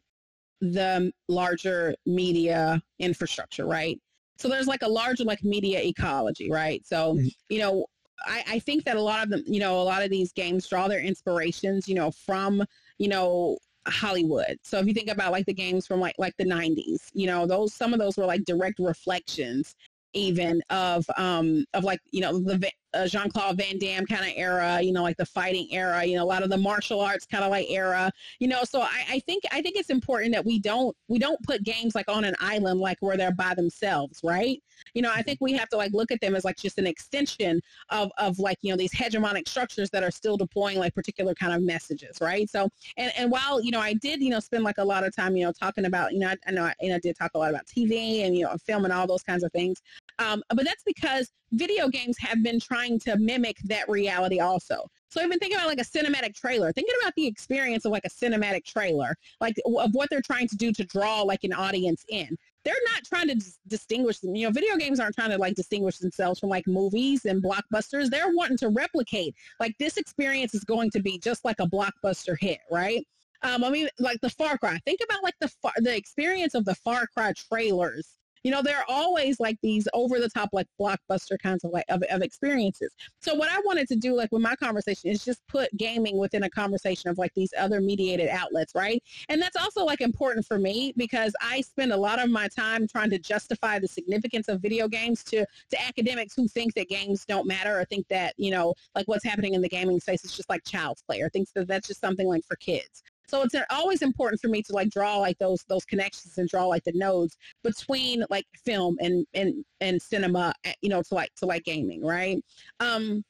the larger media infrastructure, right? So there's like a larger like media ecology, right? So, mm-hmm. you know, I, I think that a lot of them, you know, a lot of these games draw their inspirations, you know, from, you know, Hollywood. So if you think about like the games from like like the 90s, you know, those some of those were like direct reflections even of um of like you know the uh, Jean Claude Van Damme kind of era, you know, like the fighting era, you know, a lot of the martial arts kind of like era, you know. So I, I think I think it's important that we don't we don't put games like on an island like where they're by themselves, right? You know, I think we have to like look at them as like just an extension of of like you know these hegemonic structures that are still deploying like particular kind of messages, right? So, and and while you know I did you know spend like a lot of time you know talking about you know I, I know I, and I did talk a lot about TV and you know film and all those kinds of things, um, but that's because video games have been trying to mimic that reality also. So even thinking about like a cinematic trailer. Thinking about the experience of like a cinematic trailer, like of what they're trying to do to draw like an audience in. They're not trying to dis- distinguish them. You know, video games aren't trying to like distinguish themselves from like movies and blockbusters. They're wanting to replicate like this experience is going to be just like a blockbuster hit, right? Um, I mean, like the Far Cry. Think about like the far, the experience of the Far Cry trailers you know, there are always like these over the top, like blockbuster kinds of like of, of experiences. So what I wanted to do, like with my conversation, is just put gaming within a conversation of like these other mediated outlets, right? And that's also like important for me because I spend a lot of my time trying to justify the significance of video games to to academics who think that games don't matter or think that you know like what's happening in the gaming space is just like child's play or thinks that that's just something like for kids. So it's always important for me to like draw like those those connections and draw like the nodes between like film and and and cinema, eh, you know, to like to like gaming, right? Um,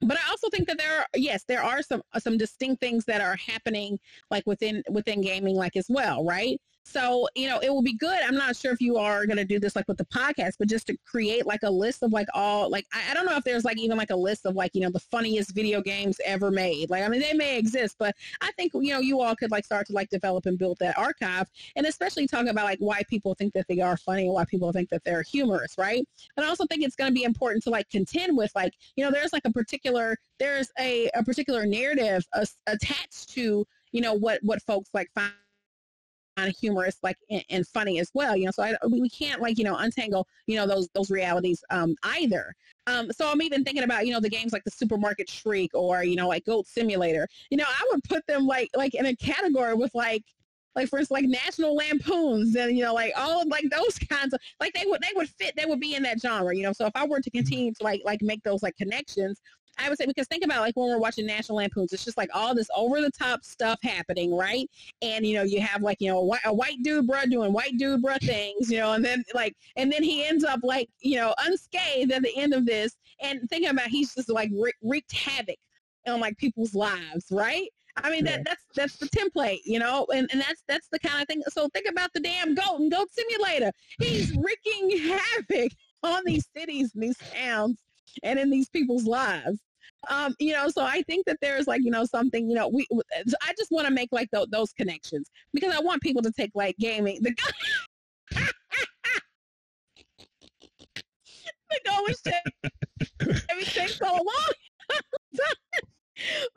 but I also think that there are yes, there are some some distinct things that are happening like within within gaming like as well, right? So, you know, it will be good. I'm not sure if you are going to do this like with the podcast, but just to create like a list of like all, like, I, I, don't know if there's like even like a list of like, you know, the funniest video games ever made. Like, I mean, they may exist, but I think, you know, you all could like start to like develop and build that archive and especially talk about like why people think that they are funny and why people think that they're humorous, right? And I also think it's going to be important to like contend with like, you know, there's like a particular, there's a, a particular narrative uh, attached to, you know, what, what folks like find of humorous like and, and, funny as well you know so I, we can't like you know untangle you know those those realities um either um so i'm even thinking about you know the games like the supermarket shriek or you know like goat simulator you know i would put them like like in a category with like like for instance, like National Lampoons and you know, like all like those kinds of like they would they would fit they would be in that genre, you know. So if I were to mm-hmm. continue to like like make those like connections, I would say because think about like when we're watching National Lampoons, it's just like all this over the top stuff happening, right? And you know, you have like you know a white, a white dude bruh doing white dude bruh things, you know, and then like and then he ends up like you know unscathed at the end of this. And thinking about he's just like wreaked havoc on like people's lives, right? I mean that that's that's the template, you know, and, and that's that's the kind of thing. So think about the damn goat and goat simulator. He's wreaking havoc on these cities and these towns and in these people's lives. Um, you know, so I think that there's like, you know, something, you know, we, I just want to make like th- those connections because I want people to take like gaming. The, the goal is to everything so long.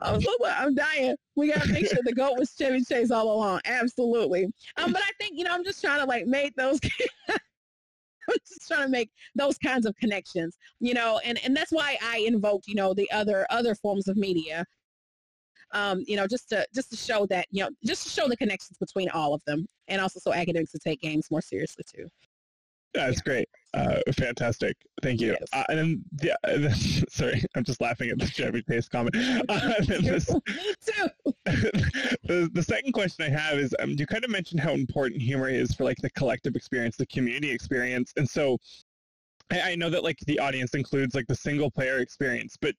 I'm, dying. We gotta make sure the goat was Chevy Chase all along. Absolutely. Um, but I think you know I'm just trying to like make those just trying to make those kinds of connections, you know, and, and that's why I invoked, you know, the other other forms of media. Um, you know, just to just to show that, you know, just to show the connections between all of them and also so academics to take games more seriously too. That's great. Uh, fantastic. Thank you. Yes. Uh, and then, yeah, uh, sorry, I'm just laughing at the Chevy Chase comment. Uh, this, the, the second question I have is, um, you kind of mentioned how important humor is for like the collective experience, the community experience, and so I, I know that like the audience includes like the single player experience, but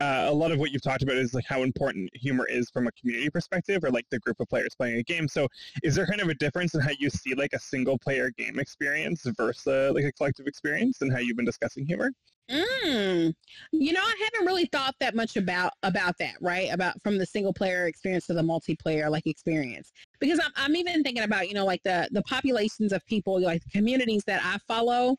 uh, a lot of what you've talked about is like how important humor is from a community perspective or like the group of players playing a game. So is there kind of a difference in how you see like a single player game experience versus uh, like a collective experience and how you've been discussing humor? Mm. You know, I haven't really thought that much about about that, right? About from the single player experience to the multiplayer like experience. Because I'm I'm even thinking about, you know, like the the populations of people, like the communities that I follow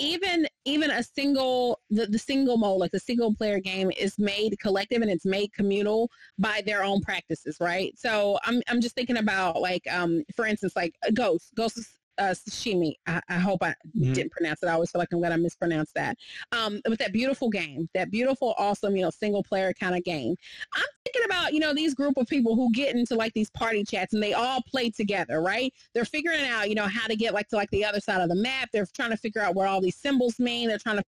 even even a single the, the single mode like the single player game is made collective and it's made communal by their own practices right? So i'm i'm just thinking about like um for instance like ghost. Ghost uh, sashimi. I, I hope I mm-hmm. didn't pronounce it. I always feel like I'm going to mispronounce that. Um, with that beautiful game, that beautiful, awesome, you know, single player kind of game. I'm thinking about, you know, these group of people who get into like these party chats and they all play together, right? They're figuring out, you know, how to get like to like the other side of the map. They're trying to figure out what all these symbols mean. They're trying to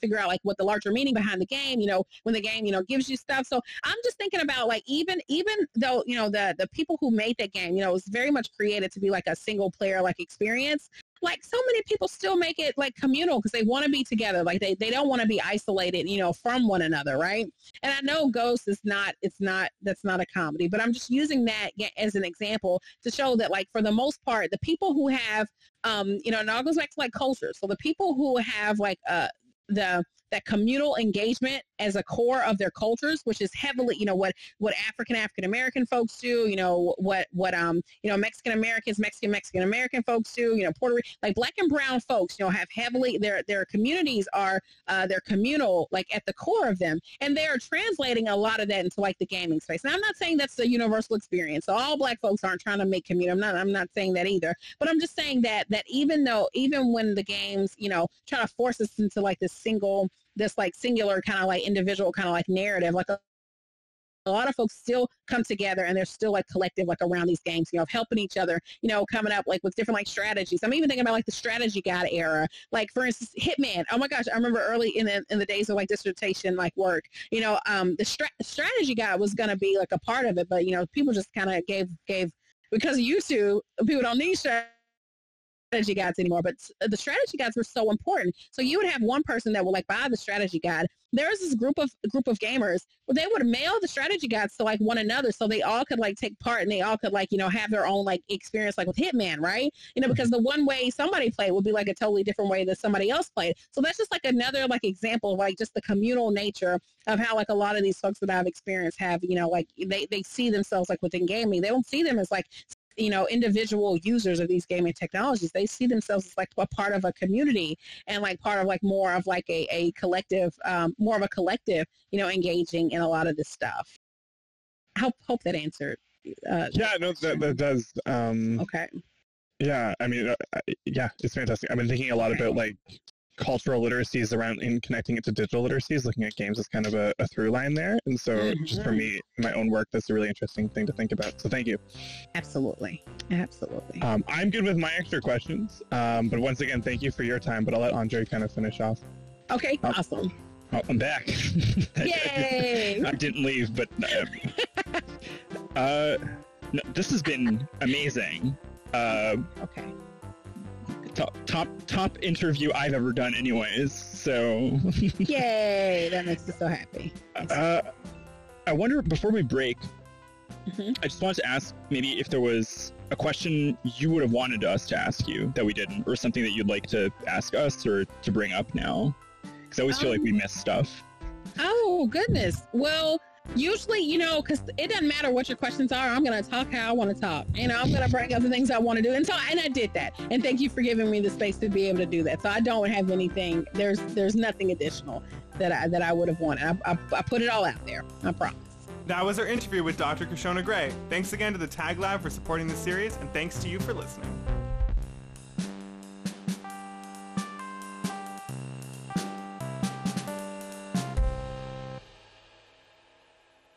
figure out like what the larger meaning behind the game, you know, when the game, you know, gives you stuff. So I'm just thinking about like even even though, you know, the the people who made that game, you know, it was very much created to be like a single player like experience. like so many people still make it like communal because they want to be together. Like they, they don't want to be isolated, you know, from one another, right? And I know Ghost is not, it's not, that's not a comedy, but I'm just using that as an example to show that like for the most part, the people who have, um, you know, and all goes back to like culture. So the people who have like uh, the that communal engagement as a core of their cultures, which is heavily, you know, what what African African American folks do, you know, what what um, you know, Mexican Americans, Mexican Mexican American folks do, you know, Puerto Rico, like black and brown folks, you know, have heavily their their communities are uh, their communal, like at the core of them, and they are translating a lot of that into like the gaming space. Now, I'm not saying that's a universal experience. So all black folks aren't trying to make community. I'm not I'm not saying that either. But I'm just saying that that even though even when the games, you know, try to force us into like this single this like singular kind of like individual kind of like narrative like a, a lot of folks still come together and they're still like collective like around these games you know of helping each other you know coming up like with different like strategies. I'm even thinking about like the strategy guide era. Like for instance hitman. Oh my gosh i remember early in the in the days of like dissertation like work you know um the stra- strategy guide was going to be like a part of it but you know people just kind of gave gave because of YouTube, people don't need strategy strategy guides anymore, but the strategy guides were so important. So you would have one person that would like buy the strategy guide. There was this group of group of gamers where they would mail the strategy guides to like one another, so they all could like take part and they all could like you know have their own like experience like with Hitman, right? You know, mm-hmm. because the one way somebody played would be like a totally different way that somebody else played. So that's just like another like example of like just the communal nature of how like a lot of these folks that I've experienced have you know like they they see themselves like within gaming. They don't see them as like you know individual users of these gaming technologies they see themselves as like a part of a community and like part of like more of like a, a collective um, more of a collective you know engaging in a lot of this stuff i hope, hope that answered uh, yeah no that, that does um okay yeah i mean uh, yeah it's fantastic i've been thinking a lot okay. about like cultural literacies around in connecting it to digital literacies, looking at games as kind of a, a through line there. And so mm-hmm. just for me, my own work, that's a really interesting thing to think about. So thank you. Absolutely. Absolutely. Um, I'm good with my extra questions. Um, but once again, thank you for your time. But I'll let Andrei kind of finish off. Okay, um, awesome. Oh, I'm back. Yay! I didn't leave, but uh, uh, no, this has been amazing. Uh, okay top top top interview I've ever done, anyways. So yay! That makes me so happy. Uh, I wonder before we break, mm-hmm. I just wanted to ask maybe if there was a question you would have wanted us to ask you that we didn't, or something that you'd like to ask us or to bring up now, because I always um, feel like we um, miss stuff. Oh goodness! Well, usually, you know, because it doesn't matter what your questions are. I'm going to talk how I want to talk. You know, I'm going to bring up the things I want to do. And so, and I did that. And thank you for giving me the space to be able to do that. So I don't have anything. There's there's nothing additional that I that I would have wanted. I, I, I put it all out there. I promise. That was our interview with Dr. Kishonna Gray. Thanks again to the Tag Lab for supporting the series, and thanks to you for listening.